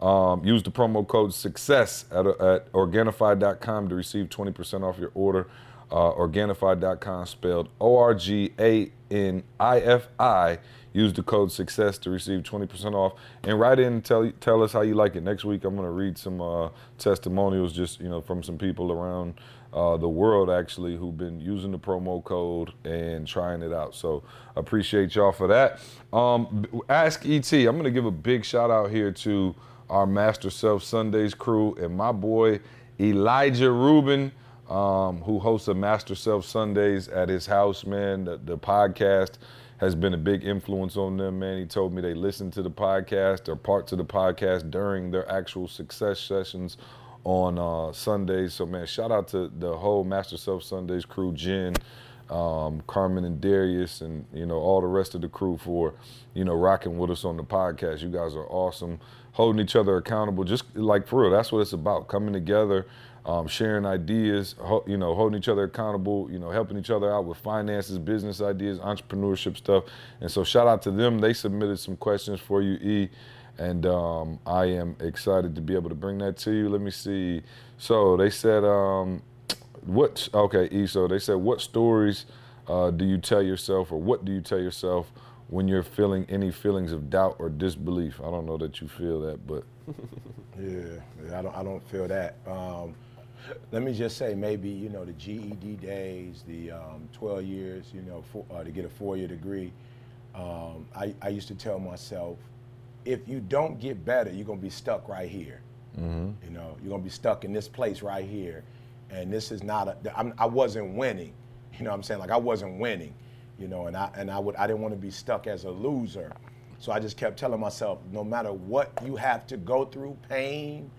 Um, use the promo code SUCCESS at, at Organifi.com to receive 20% off your order. Uh, Organifi.com spelled O R G A N I F I. Use the code SUCCESS to receive 20% off. And write in and tell, tell us how you like it. Next week, I'm going to read some uh, testimonials just, you know, from some people around uh, the world, actually, who've been using the promo code and trying it out. So appreciate y'all for that. Um, Ask ET. I'm going to give a big shout out here to our Master Self Sundays crew and my boy Elijah Rubin, um, who hosts a Master Self Sundays at his house, man. The, the podcast has been a big influence on them, man. He told me they listen to the podcast or parts of the podcast during their actual success sessions on uh, Sundays. So, man, shout out to the whole Master Self Sundays crew, Jen, um, Carmen and Darius, and you know all the rest of the crew for you know rocking with us on the podcast. You guys are awesome, holding each other accountable. Just like for real, that's what it's about. Coming together, um, sharing ideas, ho- you know, holding each other accountable. You know, helping each other out with finances, business ideas, entrepreneurship stuff. And so, shout out to them. They submitted some questions for you, E. And um, I am excited to be able to bring that to you. Let me see. So they said, um, what? Okay, E. So they said, what stories uh, do you tell yourself, or what do you tell yourself when you're feeling any feelings of doubt or disbelief? I don't know that you feel that, but Yeah, I don't, I don't feel that. Um, let me just say, maybe you know the GED days, the um, 12 years, you know, for, uh, to get a four-year degree. Um, I, I used to tell myself, if you don't get better, you're gonna be stuck right here. You know, you're gonna be stuck in this place right here, and this is not a. I'm, I wasn't winning. You know, what I'm saying like I wasn't winning. You know, and I and I would I didn't want to be stuck as a loser. So I just kept telling myself, no matter what you have to go through, pain,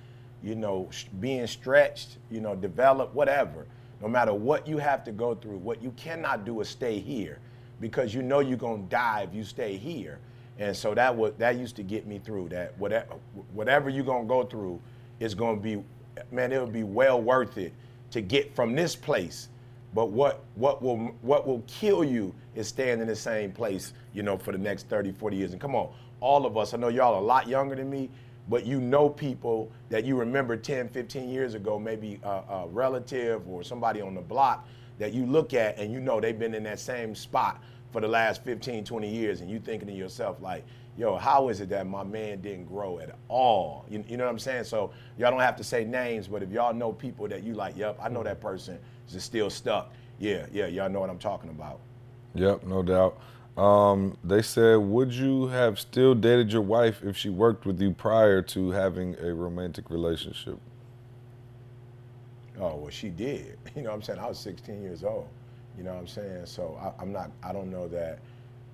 you know, being stretched, you know, develop, whatever. No matter what you have to go through, what you cannot do is stay here, because you know you're gonna die if you stay here. And so that was that used to get me through. That whatever whatever you're gonna go through is gonna be, man, it'll be well worth it to get from this place. But what what will what will kill you is staying in the same place, you know, for the next 30, 40 years. And come on, all of us, I know y'all are a lot younger than me, but you know people that you remember 10, 15 years ago, maybe a, a relative or somebody on the block that you look at and you know they've been in that same spot for the last 15, 20 years, and you thinking to yourself like, yo, how is it that my man didn't grow at all? You, you know what I'm saying? So y'all don't have to say names, but if y'all know people that you like, yep, I know that person is still stuck. Yeah, yeah, y'all know what I'm talking about. Yep, no doubt. Um, they said, would you have still dated your wife if she worked with you prior to having a romantic relationship? Oh, well, she did. You know what I'm saying? I was 16 years old. You know what I'm saying? So I, I'm not, I don't know that,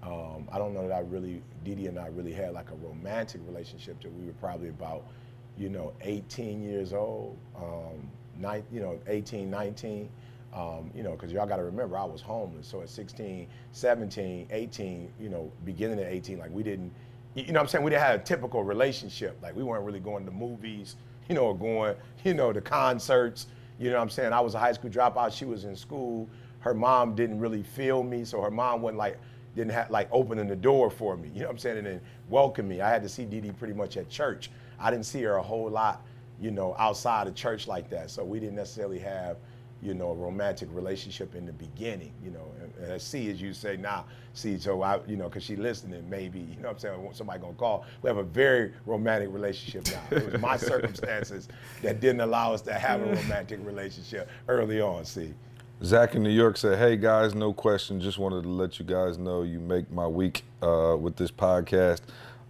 um, I don't know that I really, Didi and I really had like a romantic relationship till we were probably about, you know, 18 years old, um, nine, you know, 18, 19. Um, you know, because y'all got to remember, I was homeless. So at 16, 17, 18, you know, beginning at 18, like we didn't, you know I'm saying? We didn't have a typical relationship. Like we weren't really going to movies, you know, or going, you know, to concerts. You know what I'm saying? I was a high school dropout. She was in school. Her mom didn't really feel me. So her mom wasn't like, didn't have like opening the door for me. You know what I'm saying? And then welcome me. I had to see Didi pretty much at church. I didn't see her a whole lot, you know, outside of church like that. So we didn't necessarily have, you know, a romantic relationship in the beginning, you know. And, and see, as you say now, see, so I, you know, because she listening, maybe, you know what I'm saying, somebody gonna call. We have a very romantic relationship now. It was my circumstances that didn't allow us to have a romantic relationship early on, see. Zach in New York said, "Hey guys, no question. Just wanted to let you guys know you make my week uh, with this podcast.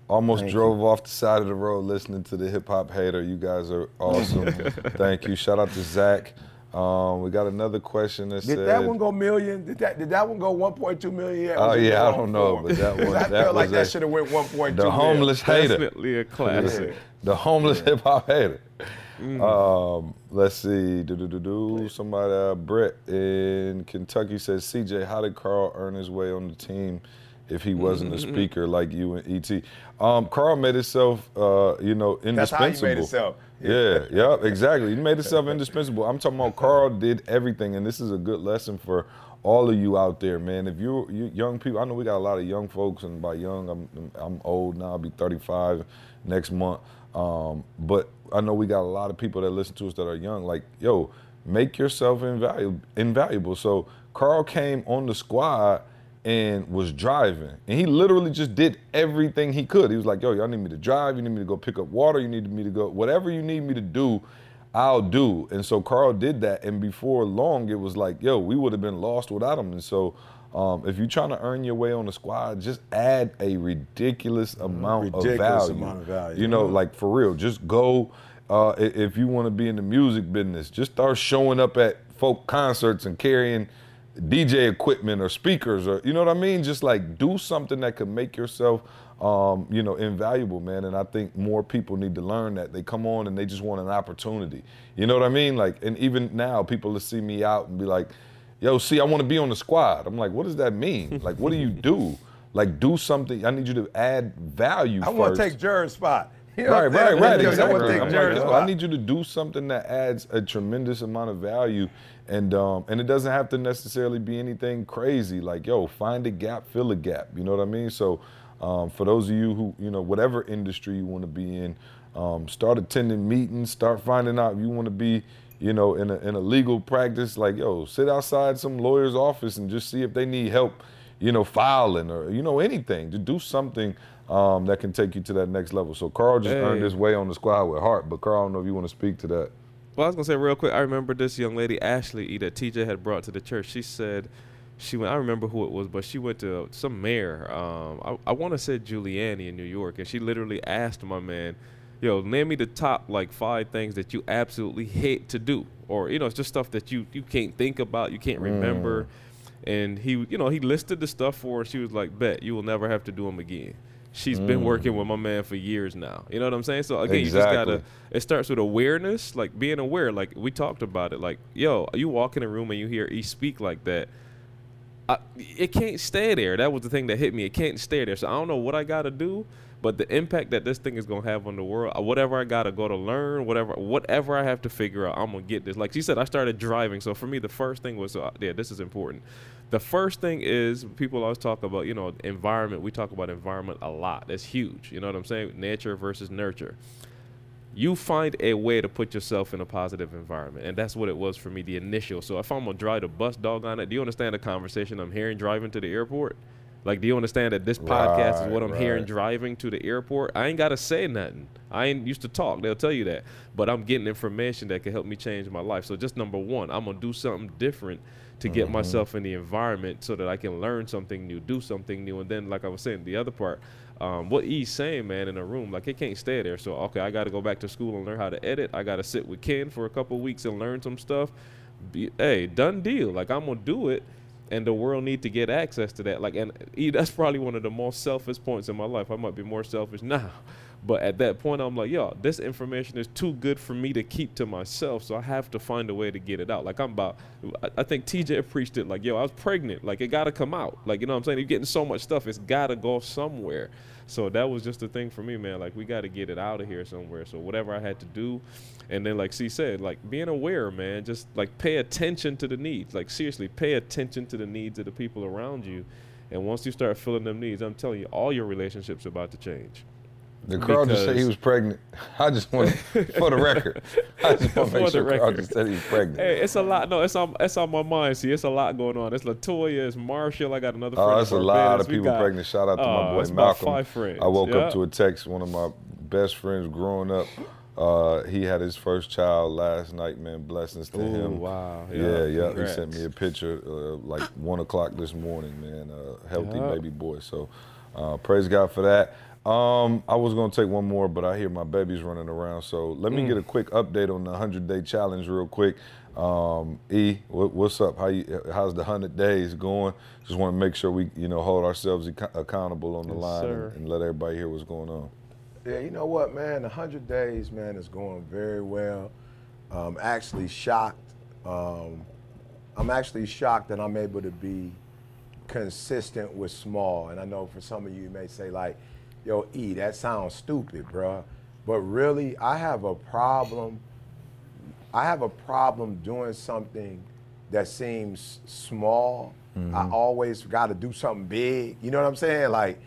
Almost Thank drove off the side of the road listening to the hip hop hater. You guys are awesome. Thank you. Shout out to Zach. Um, we got another question that says Did said, that one go million? Did that did that one go 1.2 million? yet? Oh, Was it yeah, I don't know, form? but that one- I that felt like was that should have went 1.2 the homeless hater. Definitely a classic. The homeless hip hop hater. Mm. Um, let's see. Do do do do. Somebody, uh, Brett in Kentucky says, "CJ, how did Carl earn his way on the team if he wasn't a speaker like you and ET?" Um, Carl made himself, uh, you know, indispensable. That's how he indispensable. made himself. Yeah, yep, exactly. He made himself indispensable. I'm talking about Carl did everything, and this is a good lesson for all of you out there, man. If you're you young people, I know we got a lot of young folks, and by young, I'm I'm old now. I'll be 35 next month. Um, but I know we got a lot of people that listen to us that are young. Like, yo, make yourself invaluable. Invaluable. So Carl came on the squad and was driving. And he literally just did everything he could. He was like, yo, y'all need me to drive, you need me to go pick up water, you need me to go, whatever you need me to do, I'll do. And so Carl did that. And before long, it was like, yo, we would have been lost without him. And so um, if you're trying to earn your way on the squad, just add a ridiculous amount of Ridiculous value. amount of value. You know, like for real, just go. Uh, if you want to be in the music business, just start showing up at folk concerts and carrying DJ equipment or speakers or you know what I mean. Just like do something that could make yourself, um, you know, invaluable, man. And I think more people need to learn that. They come on and they just want an opportunity. You know what I mean? Like, and even now, people will see me out and be like, "Yo, see, I want to be on the squad." I'm like, "What does that mean? like, what do you do?" Like, do something. I need you to add value. I want to take Jared's spot. You know Right, right, right. Exactly. want to take I'm like. I need you to do something that adds a tremendous amount of value, and um, and it doesn't have to necessarily be anything crazy. Like, yo, find a gap, fill a gap. You know what I mean? So, um, for those of you who, you know, whatever industry you want to be in, um, start attending meetings, start finding out if you want to be, you know, in a in a legal practice. Like, yo, sit outside some lawyer's office and just see if they need help you know, filing or you know anything to do something um, that can take you to that next level. So Carl just earned Hey. his way on the squad with heart. But Carl, I don't know if you want to speak to that. Well, I was gonna say real quick. I remember this young lady, Ashley E, that TJ had brought to the church. She said she went. I remember who it was, but she went to some mayor. Um, I, I want to say Giuliani in New York, and she literally asked my man, "Yo, name me the top like five things that you absolutely hate to do, or you know, it's just stuff that you you can't think about, you can't remember." And he, you know, he listed the stuff for her. She was like, "Bet you will never have to do them again." She's been working with my man for years now. You know what I'm saying? So again, you just gotta it starts with awareness, like being aware. Like we talked about it. Like, yo, you walk in a room and you hear E speak like that. I, it can't stay there. That was the thing that hit me. It can't stay there. So I don't know what I gotta do, but the impact that this thing is gonna have on the world, uh, whatever I gotta go to learn, whatever whatever I have to figure out, I'm gonna get this. Like she said, I started driving. So for me, the first thing was, uh, yeah, this is important. The first thing is people always talk about, you know, environment. We talk about environment a lot. That's huge. You know what I'm saying? Nature versus nurture. you find a way to put yourself in a positive environment. And that's what it was for me, the initial. So if I'm gonna drive the bus dog on it, do you understand the conversation I'm hearing driving to the airport? Like, do you understand that this podcast is what I'm Right, hearing driving to the airport? I ain't gotta say nothing. I ain't used to talk. They'll tell you that. But I'm getting information that can help me change my life. So just number one, I'm gonna do something different to get Mm-hmm. myself in the environment so that I can learn something new, do something new. And then, like I was saying, the other part, um, what he's saying, man, in a room, like it can't stay there. So okay, I got to go back to school and learn how to edit. I got to sit with Ken for a couple weeks and learn some stuff. Be, hey, done deal. Like I'm gonna do it, and the world need to get access to that. Like, and E, that's probably one of the most selfish points in my life. I might be more selfish now, but at that point, I'm like, yo, this information is too good for me to keep to myself. So I have to find a way to get it out. Like I'm about, I, think TJ preached it. Like, yo, I was pregnant. Like it got to come out. Like you know what I'm saying? You're getting so much stuff. It's got to go somewhere. So that was just the thing for me, man. Like we got to get it out of here somewhere. So whatever I had to do, and then like C said, like being aware, man. Just like pay attention to the needs. Like seriously, pay attention to the needs of the people around you. And once you start filling them needs, I'm telling you, all your relationships are about to change. The Carl just said he was pregnant. I just want, for the record, I just want to For make the sure Carl record. just said he was pregnant. Hey, it's a lot. No, it's on. It's on my mind. See, it's a lot going on. It's Latoya. It's Marshall. I got another. friend Oh, that's a lot of people got- pregnant. Shout out to Oh, my boy it's Malcolm. five friends. I woke Yeah. up to a text. One of my best friends growing up. Uh, he had his first child last night. Man, blessings to Ooh, him. wow. Yeah, Yeah, yeah. He sent me a picture uh, like one o'clock this morning. Man, uh, healthy Yeah. baby boy. So, uh, praise God for that. Um, I was gonna take one more, but I hear my baby's running around. So let Mm. me get a quick update on the hundred day challenge real quick. Um, e, what, what's up? How you, how's the hundred days going? Just want to make sure we, you know, hold ourselves ac- accountable on the Yes, line and, and let everybody hear what's going on. Yeah, you know what, man? 100 days, man, is going very well. I'm actually shocked. Um, I'm actually shocked that I'm able to be consistent with small. And I know for some of you, you may say, like, yo, E, that sounds stupid, bro. But really, I have a problem. I have a problem doing something that seems small. I mm-hmm. always got to do something big. You know what I'm saying? Like,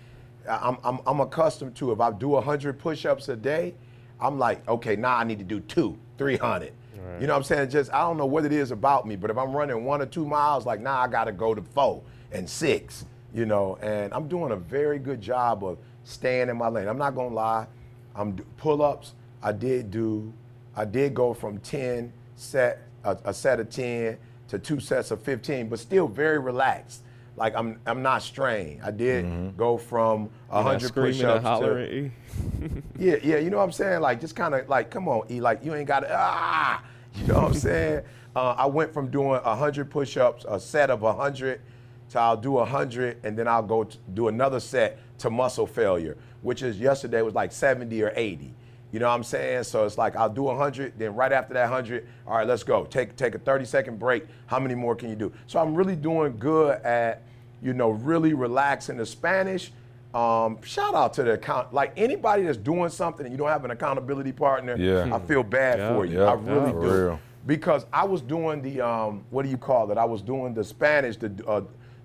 I'm, I'm, I'm accustomed to if I do 100 push-ups a day, I'm like, okay, now I need to do two, 300. You know what I'm saying? Just I don't know what it is about me, but if I'm running one or two miles, like now I got to go to four and six. You know, and I'm doing a very good job of staying in my lane. I'm not gonna lie. I'm pull-ups. I did do. I did go from 10 set a, a set of 10 to two sets of 15, but still very relaxed. Like I'm I'm not strained. I did go from You're 100 push-ups to yeah, yeah, you know what I'm saying? Like, just kind of like, come on, E, like, you ain't got to, ah, you know what I'm saying? Uh, I went from doing 100 push ups, a set of 100, to I'll do 100, and then I'll go do another set to muscle failure, which is yesterday was like 70 or 80. You know what I'm saying? So it's like I'll do 100, then right after that 100, all right, let's go. Take take a 30 second break. How many more can you do? So I'm really doing good at, you know, really relaxing the Spanish. Um, shout out to the account, like anybody that's doing something and you don't have an accountability partner. Yeah. I feel bad Yeah. for you. Yeah, I really do. real. Because I was doing the um, what do you call it? I was doing the Spanish, the uh,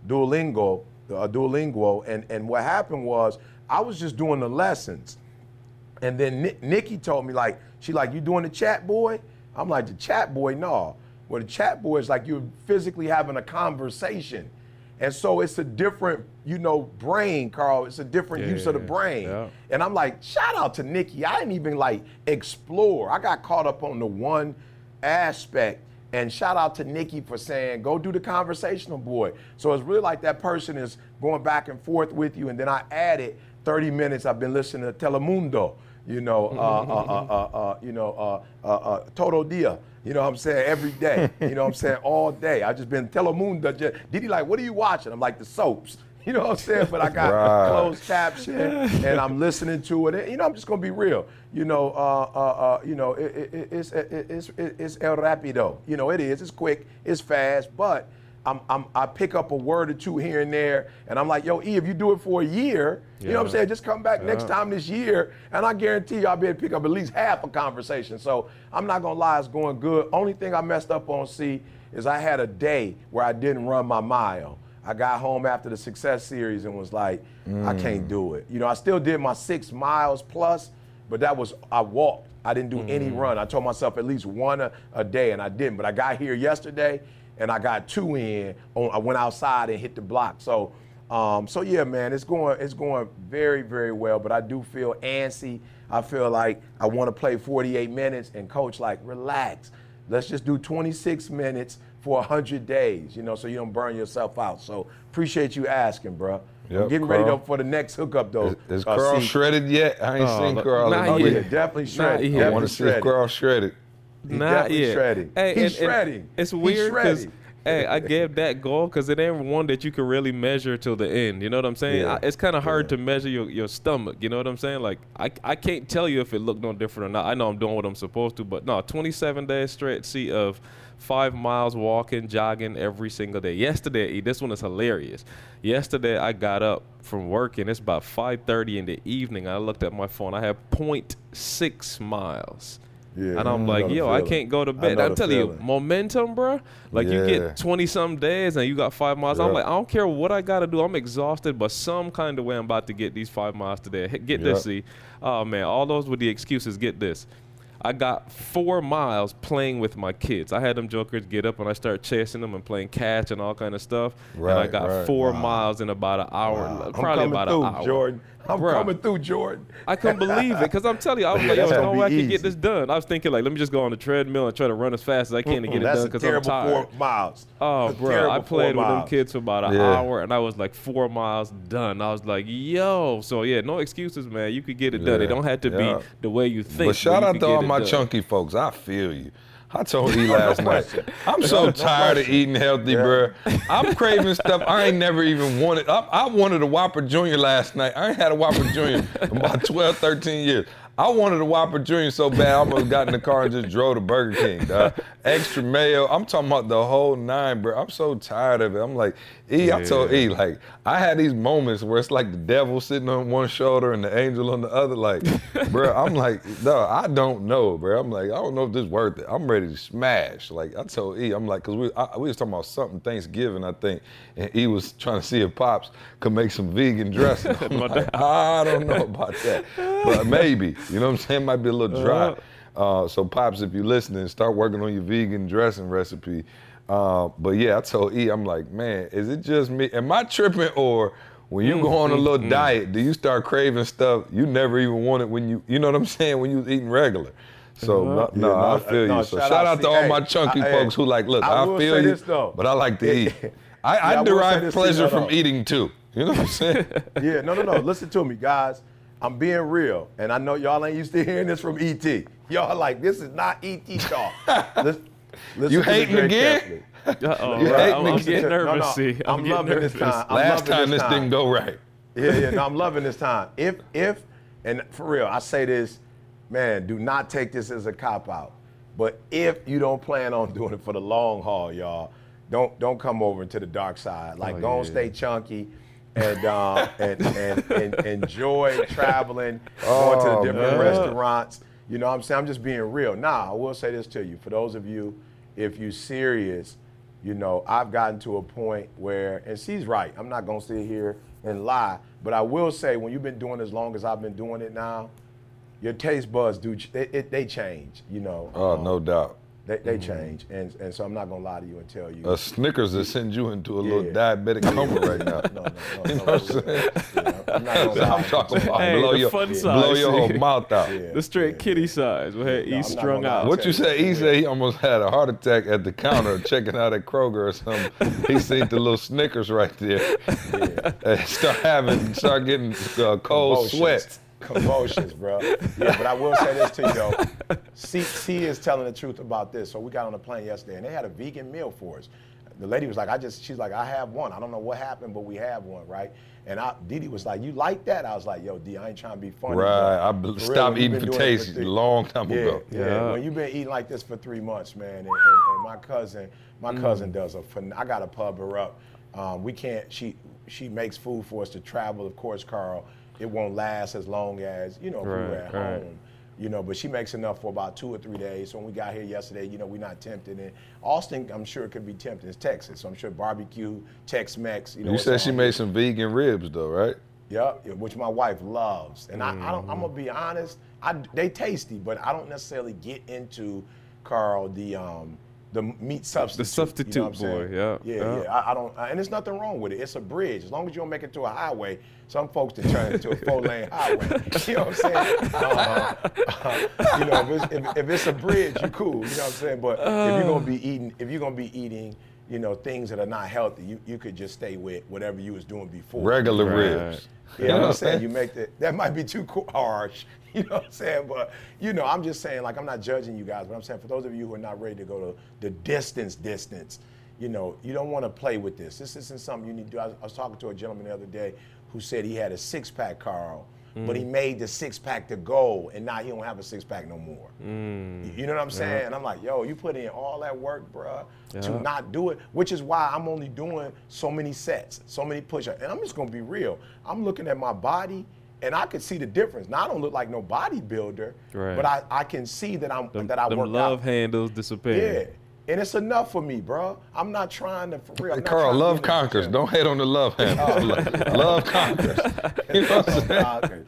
Duolingo, uh, Duolingo, and and what happened was I was just doing the lessons. And then Ni- Nikki told me, like, she like, you doing the chatbot? I'm like, the chatbot, no. Well, the chatbot is like you're physically having a conversation. And so it's a different, you know, brain, Carl. It's a different Yeah, use of the brain. yeah. And I'm like, shout out to Nikki. I didn't even like explore. I got caught up on the one aspect. And shout out to Nikki for saying, go do the conversational boy. So it's really like that person is going back and forth with you. And then I added 30 minutes. I've been listening to Telemundo, you know, uh, uh, uh, uh, uh, you know, uh, uh, uh, Todo Dia. You know what I'm saying? Every day. You know what I'm saying? All day. I just been Telemundo. Just, Did he like, what are you watching? I'm like, the soaps. You know what I'm saying? But I got Right. closed caption and I'm listening to it. And, you know, I'm just gonna be real. You know, uh, uh, uh, you know, it, it, it, it's, it, it's, it's el rapido. You know, it is. It's quick. It's fast. But I'm, I'm, I pick up a word or two here and there, and I'm like, yo, E, if you do it for a year, you know what I'm saying? Just come back next time this year, and I guarantee you I'll be able to pick up at least half a conversation. So I'm not gonna lie, it's going good. Only thing I messed up on, C, is I had a day where I didn't run my mile. I got home after the success series and was like, I can't do it. You know, I still did my six miles plus, but that was I walked I didn't do any run. I told myself at least one a, a day, and I didn't. But I got here yesterday, and I got two in. On, I went outside and hit the block. So, um, so yeah, man, it's going it's going very very well. But I do feel antsy. I feel like I want to play 48 minutes, and coach like relax. Let's just do 26 minutes for 100 days, you know, so you don't burn yourself out. So appreciate you asking, bro. I'm Yep, getting ready though for the next hookup though. Is, is Uh, Carl see- shredded yet? I ain't Oh, seen Carl. not in Oh a yet. yeah, definitely shredded. yet. I want to see shredded. Carl shredded. He's Not definitely yet. shredding. Hey, He's and- and shredding. It's weird because shredding. hey, I gave that goal because it ain't one that you can really measure till the end. You know what I'm saying? Yeah. I, it's kind of hard to measure your, your stomach. You know what I'm saying? Like I, I can't tell you if it looked no different or not. I know I'm doing what I'm supposed to, but no, 27 days straight see of five miles walking, jogging every single day. Yesterday, this one is hilarious. Yesterday, I got up from work and it's about 5:30 in the evening. I looked at my phone. I have 0.6 miles. Yeah, and I'm like, yo, I can't go to bed. I'm telling you, momentum, bro. Like you get 20 some days and you got five miles. I'm like, I don't care what I got to do. I'm exhausted, but some kind of way I'm about to get these five miles today. Get this, see. Oh, man. All those with the excuses, get this. I got four miles playing with my kids. I had them jokers get up and I start chasing them and playing catch and all kind of stuff. and I got right. four miles in about an hour, I'm probably about through, an hour. Jordan. I'm Bruh. coming through, Jordan. I couldn't believe it because I'm telling you, I was like, yo, that's there's gonna no way I be can get this done. I was thinking like, let me just go on the treadmill and try to run as fast as I can to get it done because I'm terrible tired. four miles. Oh, A bro, I played four with them kids for about an Yeah. hour, and I was like four miles done. I was like, yo, so yeah, no excuses, man. You could get it done. It don't have to yeah. be the way you think. But shout you out to all my done. chunky folks. I feel you. I told E last night. I'm so tired of eating healthy, Yeah. bruh. I'm craving stuff I ain't never even wanted. I, I wanted a Whopper Junior last night. I ain't had a Whopper Junior in about 12, 13 years. I wanted a Whopper Junior so bad I almost got in the car and just drove to Burger King. dawg. Extra mayo. I'm talking about the whole nine, bro. I'm so tired of it. I'm like, E, I told E, like, I had these moments where it's like the devil sitting on one shoulder and the angel on the other. Like, bro, I'm like, no, I don't know, bro. I'm like, I don't know if this worth it. I'm ready to smash. Like, I told E, I'm like, cause we I, we was talking about something Thanksgiving, I think, and E was trying to see if Pops could make some vegan dressing. Like, I don't know about that, but maybe. You know what I'm saying? Might be a little dry. Uh, so Pops, if you're listening, start working on your vegan dressing recipe. Uh, but yeah, I told E, I'm like, man, is it just me? Am I tripping or when you mm, go on a mm, little mm. diet, do you start craving stuff you never even wanted when you, you know what I'm saying, when you was eating regular? So uh-huh. no, Yeah, no, I feel no, you. So shout shout, out out to to- all hey, my chunky I- folks hey, who like, look, I I, feel you, this, though. but I like to eat. I, Yeah, I I derive this to you, pleasure no, from eating too. You know what I'm saying? Yeah, no, no, no. Listen to me, guys. I'm being real, and I know y'all ain't used to hearing this from ET. Y'all like this is not ET talk. listen, listen You to me hating again? Uh-oh, You bro, hate I'm, me I'm getting getting No, nervous. no, See, I'm, I'm getting loving nervous. this time. I'm Last loving time this this didn't go right. Yeah, yeah, no, I'm loving this time. If, if, and for real, I say this, man, do not take this as a cop out. But if you don't plan on doing it for the long haul, y'all, don't don't come over into the dark side. Like, Oh, go and yeah. stay chunky. And, um, and, and, and enjoy traveling, going to Oh, the different man. restaurants. You know what I'm saying? I'm just being real. Now, I will say this to you. For those of you, if you're serious, you know, I've gotten to a point where, and she's right, I'm not gonna sit here and lie, but I will say when you've been doing as long as I've been doing it now, your taste buds do, it, it, they change, you know. Oh, Um, no doubt. They, they change. And, and so I'm not gonna lie to you and tell you. A Snickers that send you into a little diabetic coma right now. no, no, no, You know what I'm saying? yeah, I'm not gonna lie. I'm talking about Hey, blow your, fun blow size. your whole mouth out. Yeah. The straight kitty size. We had No, E I'm not strung out. What you say? He said he almost had a heart attack at the counter checking out at Kroger or something. He seen the little Snickers right there. And start having, start getting uh, cold Convulsions. sweats. Convulsions, bro. Yeah, but I will say this to you though. C, C is telling the truth about this. So we got on a plane yesterday and they had a vegan meal for us. The lady was like, I just, she's like, I have one. I don't know what happened, but we have one, right? And I, Didi was like, you like that? I was like, yo, D, I ain't trying to be funny. Right. I for be- real, stopped when eating been for taste a long time yeah, ago. Yeah, Yeah. When you've been eating like this for three months, man, and, and, and my cousin, my Mm. cousin does a. phen- I got to pub her up. Um, we can't. She she makes food for us to travel. Of course, Carl, it won't last as long as you know if we were at right. home. You know, but she makes enough for about two or three days. So when we got here yesterday, you know, we're not tempted. And Austin, I'm sure could be tempted. It's Texas, so I'm sure barbecue, Tex-Mex. You know, You said she made some vegan ribs though, right? Yep, yeah, which my wife loves. And I, I don't, Mm-hmm. I'm gonna be honest, I, they tasty, but I don't necessarily get into Carl the um, the meat substitute. The substitute you know what I'm boy, saying? yeah, yeah, yeah. yeah. I, I don't, and there's nothing wrong with it. It's a bridge. As long as you don't make it to a highway, some folks to turn it to a four-lane highway. You know what I'm saying? Uh, uh, you know, if it's, if, if it's a bridge, you're cool. You know what I'm saying? But if you're gonna be eating, if you're gonna be eating, you know, things that are not healthy, you, you could just stay with whatever you was doing before. Regular Right. ribs. You know what I'm saying? You make that that might be too harsh. You know what I'm saying? But you know, I'm just saying, like I'm not judging you guys, but I'm saying for those of you who are not ready to go to the distance, distance, you know, you don't want to play with this. This isn't something you need to do. I was, I was talking to a gentleman the other day who said he had a six pack, Carl, but he mm. made the six pack to go, and now he don't have a six pack no more. Mm. You- You know what I'm saying? And I'm like, yo, you put in all that work, bruh, to not do it, which is why I'm only doing so many sets, so many push-ups. And I'm just gonna be real. I'm looking at my body, and I could see the difference. Now I don't look like no bodybuilder, Right. but I, I can see that I'm Them, that I them work love out. handles disappear. Yeah. And it's enough for me, bro. I'm not trying to for real. I'm Carl, love be in the conquers. Don't hate on the love handles. Oh, love conquers. You know what I'm saying? Conquers.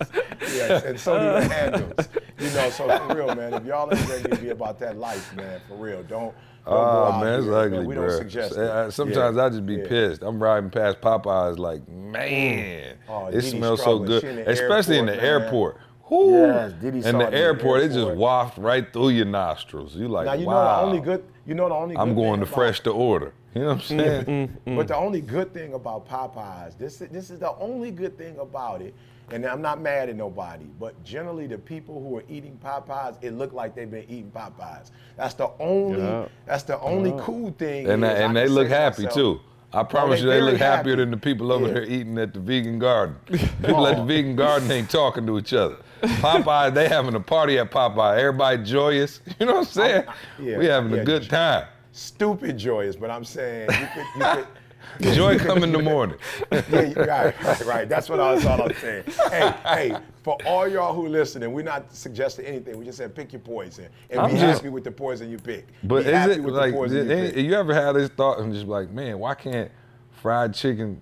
Yes, and so do the handles. You know, so for real, man. If y'all ain't ready to be about that life, man, for real, don't. Don't Oh, oh man, it's here, ugly, We bro. don't suggest I- Sometimes Yeah. I just be Yeah. pissed. I'm riding past Popeyes, like, man, mm. Oh, it Diddy smells so good, in especially in the airport, man. airport. Whoo. Yes, Diddy in the it in the airport, it just airport. waft right through your nostrils. You like, Now you wow. know the only good. You know the only. I'm going to about- fresh to order. You know what I'm saying? But the only good thing about Popeyes, this this is the only good thing about it, and I'm not mad at nobody, but generally the people who are eating Popeyes, it looked like they've been eating Popeyes. That's the only Yeah. that's the only cool thing. And, that, I and can they look happy myself, too. I promise they you, they look happier happy. than the people over Yeah. here eating at the vegan garden. People at the vegan garden ain't talking to each other. Popeye, they having a party at Popeye. Everybody joyous. You know what I'm saying? Yeah, we having yeah. a good time. Stupid joyous, but I'm saying you could, you could Joy come in the morning. yeah, right, right, right. That's what I was all I'm saying. Hey, hey, for all y'all who listening, we're not suggesting anything. We just said pick your poison and I'm be just- happy with the poison you pick. But be is it like you eh, pick. you ever had this thought and just like, man, why can't fried chicken,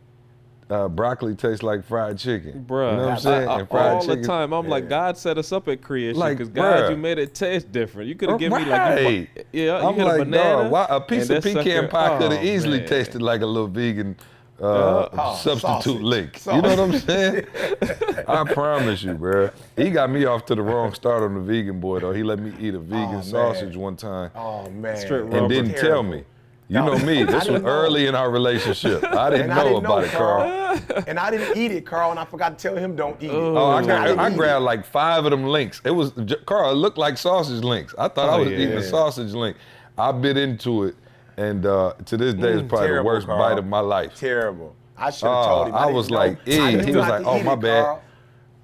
uh, broccoli tastes like fried chicken? Bruh, you know what I'm saying? I- And fried all the chicken- time. I'm like, God set us up at creation Like, because God, bruh. you made it taste different. You could have given me like, Right. you, bu- yeah, I'm hit like, a banana. dog, why, a piece of pecan sucker- pie could have oh, easily man. tasted like a little vegan uh, Oh, substitute sausage. link. You know what I'm saying? I promise you, bro. He got me off to the wrong start on the vegan boy, though. He let me eat a vegan man. sausage one time Oh man, Straight and didn't tell me. You know me. This was know. early in our relationship. I didn't know I didn't about it, Carl. Carl. and I didn't eat it, Carl, and I forgot to tell him don't eat it. Oh, I, And gra- I grabbed like five of them links. It was Carl. It looked like sausage links. I thought I Oh, was eating a sausage link. I bit into it, and uh, to this day, it's probably Mm, Terrible, the worst Carl. bite of my life. Terrible. I should have Oh, told him. I didn't was like, I "Ew." He was like, "Oh, my it, bad." Carl.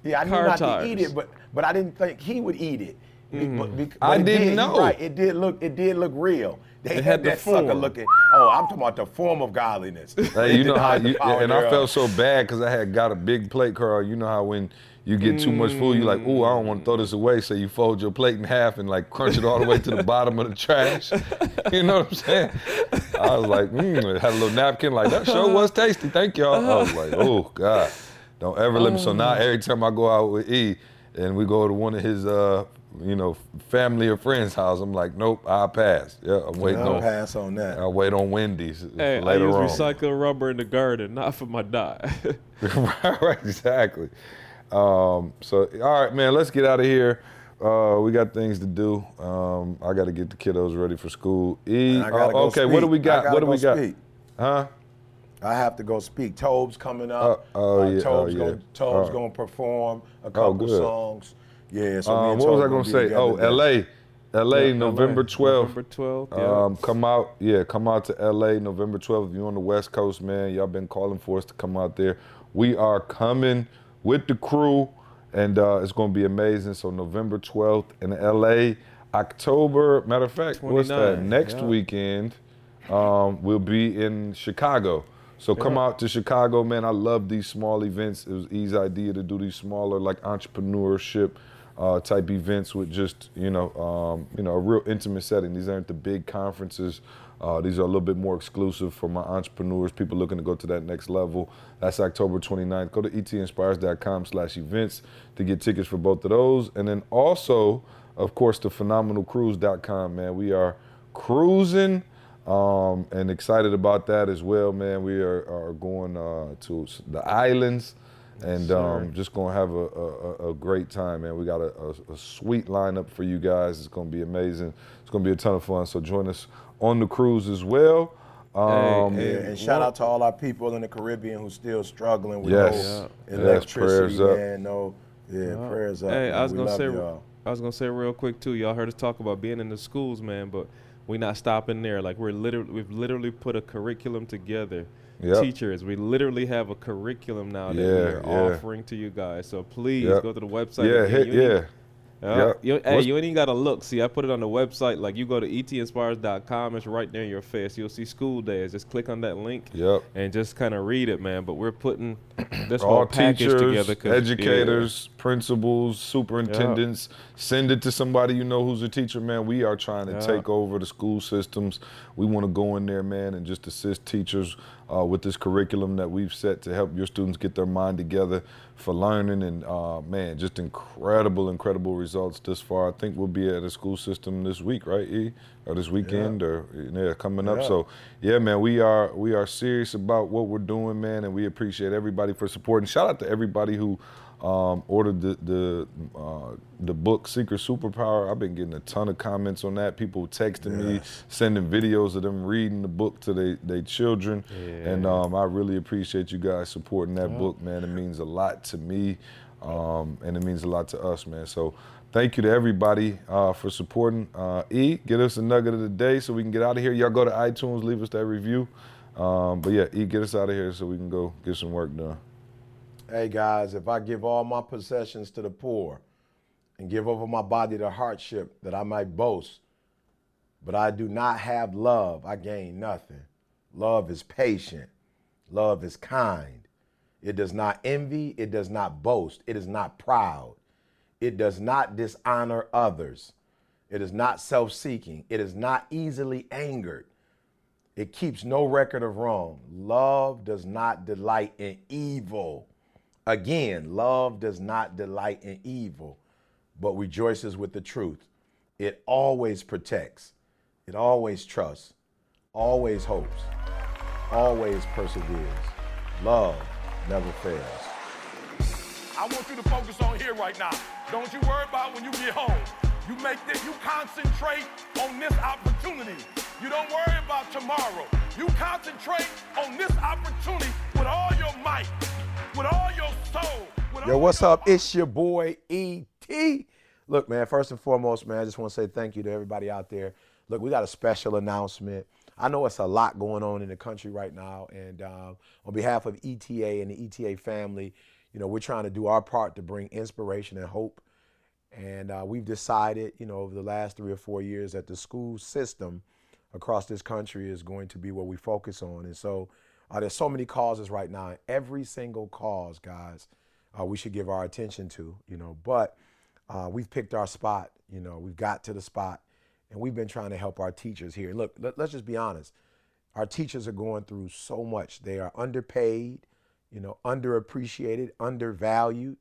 Yeah, I knew Car not to eat it, but but I didn't think he would eat it. Be- but bec- I didn't did, know. Right, it did look it did look real. They had, had the that sucker looking. Oh, I'm talking about the form of godliness. Hey, you know how you, and I felt so bad because I had got a big plate, Carl. You know how when you get too much food, you're like, ooh, I don't want to throw this away. So you fold your plate in half and like crunch it all the way to the bottom of the trash. You know what I'm saying? I was like, mm, had a little napkin, like that sure was tasty. Thank y'all. I was like, oh God, don't ever let me. So now every time I go out with E and we go to one of his, uh, you know, family or friends' house, I'm like, nope, I'll pass. Yeah, I'm waiting I'll on. pass on that. I'll wait on Wendy's Hey, I later use on. recycled rubber in the garden, not for my dye. right, right, exactly. Um, so, all right, man, let's get out of here. Uh, we got things to do. Um, I got to get the kiddos ready for school. E, I gotta uh, go okay, what do we got? gotta What do go we got? speak. Huh? I have to go speak. Tobe's coming up. Uh, oh, yeah, Tobe's oh, yeah. gonna Tobe's All right. gonna perform a couple good. songs. Yeah. So Um, what was I gonna say? Oh. L.A. L.A. Yeah, November 12th. November 12th. Yeah. Um, come out, yeah, come out to LA November 12th. If you're on the West Coast, man, y'all been calling for us to come out there. We are coming with the crew, and uh, it's going to be amazing. So November 12th in LA, October. Matter of fact, what's that? Next yeah. weekend, um, we'll be in Chicago. So come out to Chicago, man. I love these small events. It was easy idea to do these smaller, like entrepreneurship uh, type events with just you know um, you know a real intimate setting. These aren't the big conferences Uh, these are a little bit more exclusive for my entrepreneurs, people looking to go to that next level. That's October 29th. Go to etinspires.com slash events to get tickets for both of those. And then also, of course, the phenomenalcruise.com, man. We are cruising um, and excited about that as well, man. We are, are going uh, to the islands and um, just going to have a, a, a- a great time, man. We got a, a, a sweet lineup for you guys. It's going to be amazing. It's going to be a ton of fun. So join us on the cruise as well. Um, Yeah, and shout out to all our people in the Caribbean who's still struggling with Yes. no Yeah. electricity, Yes, prayers up. man. No, yeah, prayers up. Hey, man. I was We gonna say, y'all. I was gonna say real quick too. Y'all heard us talk about being in the schools, man, but we not stopping there. Like we're literally, we've literally put a curriculum together. Yep. Teachers, we literally have a curriculum now that Yeah, we're yeah. offering to you guys. So please Yep. go to the website. yeah, hit, yeah. uh, Yep. you, hey, you ain't even gotta look. See, I put it on the website. Like you go to etinspires.com, it's right there in your face. You'll see school days. Just click on that link Yep. and just kind of read it, man. But we're putting this all whole package teachers, together. 'cause- yeah. educators, principals, superintendents. Send it to somebody you know who's a teacher, man. We are trying to Yeah. take over the school systems. We want to go in there, man, and just assist teachers uh, with this curriculum that we've set to help your students get their mind together for learning. And uh, man, just incredible, incredible results this far. I think we'll be at a school system this week, right, E? Or this weekend, or yeah, coming up. So yeah, man, we are we are serious about what we're doing, man, and we appreciate everybody for supporting. Shout out to everybody who um, ordered the the uh, the book Secret Superpower. I've been getting a ton of comments on that. People texting me, sending videos of them reading the book to their they children, and um, I really appreciate you guys supporting that book, man. It means a lot to me, um, and it means a lot to us, man. So. Thank you to everybody uh, for supporting. Uh, e, get us a nugget of the day so we can get out of here. Y'all go to iTunes, leave us that review. Um, but yeah, E, get us out of here so we can go get some work done. Hey guys, if I give all my possessions to the poor and give over my body to hardship that I might boast, but I do not have love, I gain nothing. Love is patient. Love is kind. It does not envy. It does not boast. It is not proud. It does not dishonor others. It is not self seeking. It is not easily angered. It keeps no record of wrong. Love does not delight in evil. Again, love does not delight in evil, but rejoices with the truth. It always protects, it always trusts, always hopes, always perseveres. Love never fails. I want you to focus on here right now. Don't you worry about when you get home. You make this, you concentrate on this opportunity. You don't worry about tomorrow. You concentrate on this opportunity with all your might, with all your soul. Yo, what's up? It's your boy E.T. Look, man, first and foremost, man, I just want to say thank you to everybody out there. Look, we got a special announcement. I know it's a lot going on in the country right now. And um, on behalf of ETA and the ETA family, you know, we're trying to do our part to bring inspiration and hope. And uh, we've decided, you know, over the last three or four years that the school system across this country is going to be what we focus on. And so uh, there's so many causes right now. Every single cause, guys, uh, we should give our attention to, you know. But uh, we've picked our spot, you know, we've got to the spot, and we've been trying to help our teachers here. Look, let, let's just be honest. Our teachers are going through so much. They are underpaid, you know, underappreciated, undervalued,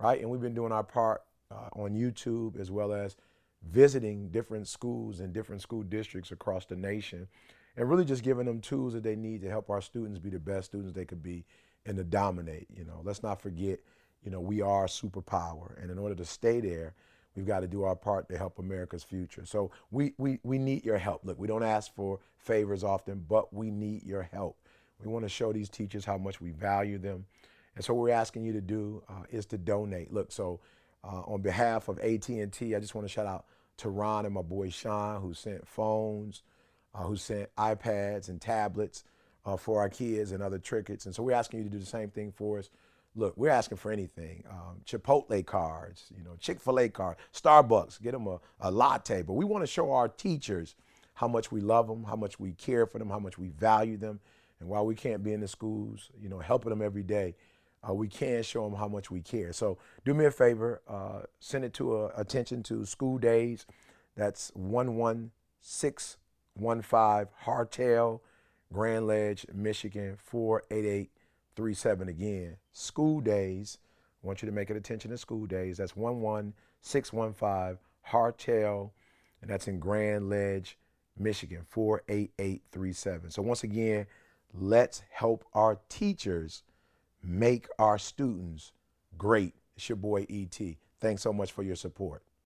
right? And we've been doing our part uh, on YouTube as well as visiting different schools and different school districts across the nation and really just giving them tools that they need to help our students be the best students they could be and to dominate. You know, let's not forget, you know, we are a superpower. And in order to stay there, we've got to do our part to help America's future. So we, we, we need your help. Look, we don't ask for favors often, but we need your help. We want to show these teachers how much we value them. And so what we're asking you to do uh, is to donate. Look, so uh, on behalf of AT&T, I just want to shout out to Ron and my boy Sean who sent phones, uh, who sent iPads and tablets uh, for our kids and other trinkets. And so we're asking you to do the same thing for us. Look, we're asking for anything. Um, Chipotle cards, you know, Chick-fil-A card, Starbucks, get them a, a latte. But we want to show our teachers how much we love them, how much we care for them, how much we value them. And while we can't be in the schools, you know, helping them every day, uh, we can show them how much we care. So do me a favor, uh, send it to uh, attention to school days. That's 615 Hartel, Grand Ledge, Michigan 48837. Again, school days. I want you to make it attention to school days. That's 11615 Hartel, and that's in Grand Ledge, Michigan 48837. So, once again, let's help our teachers make our students great. It's your boy ET. Thanks so much for your support.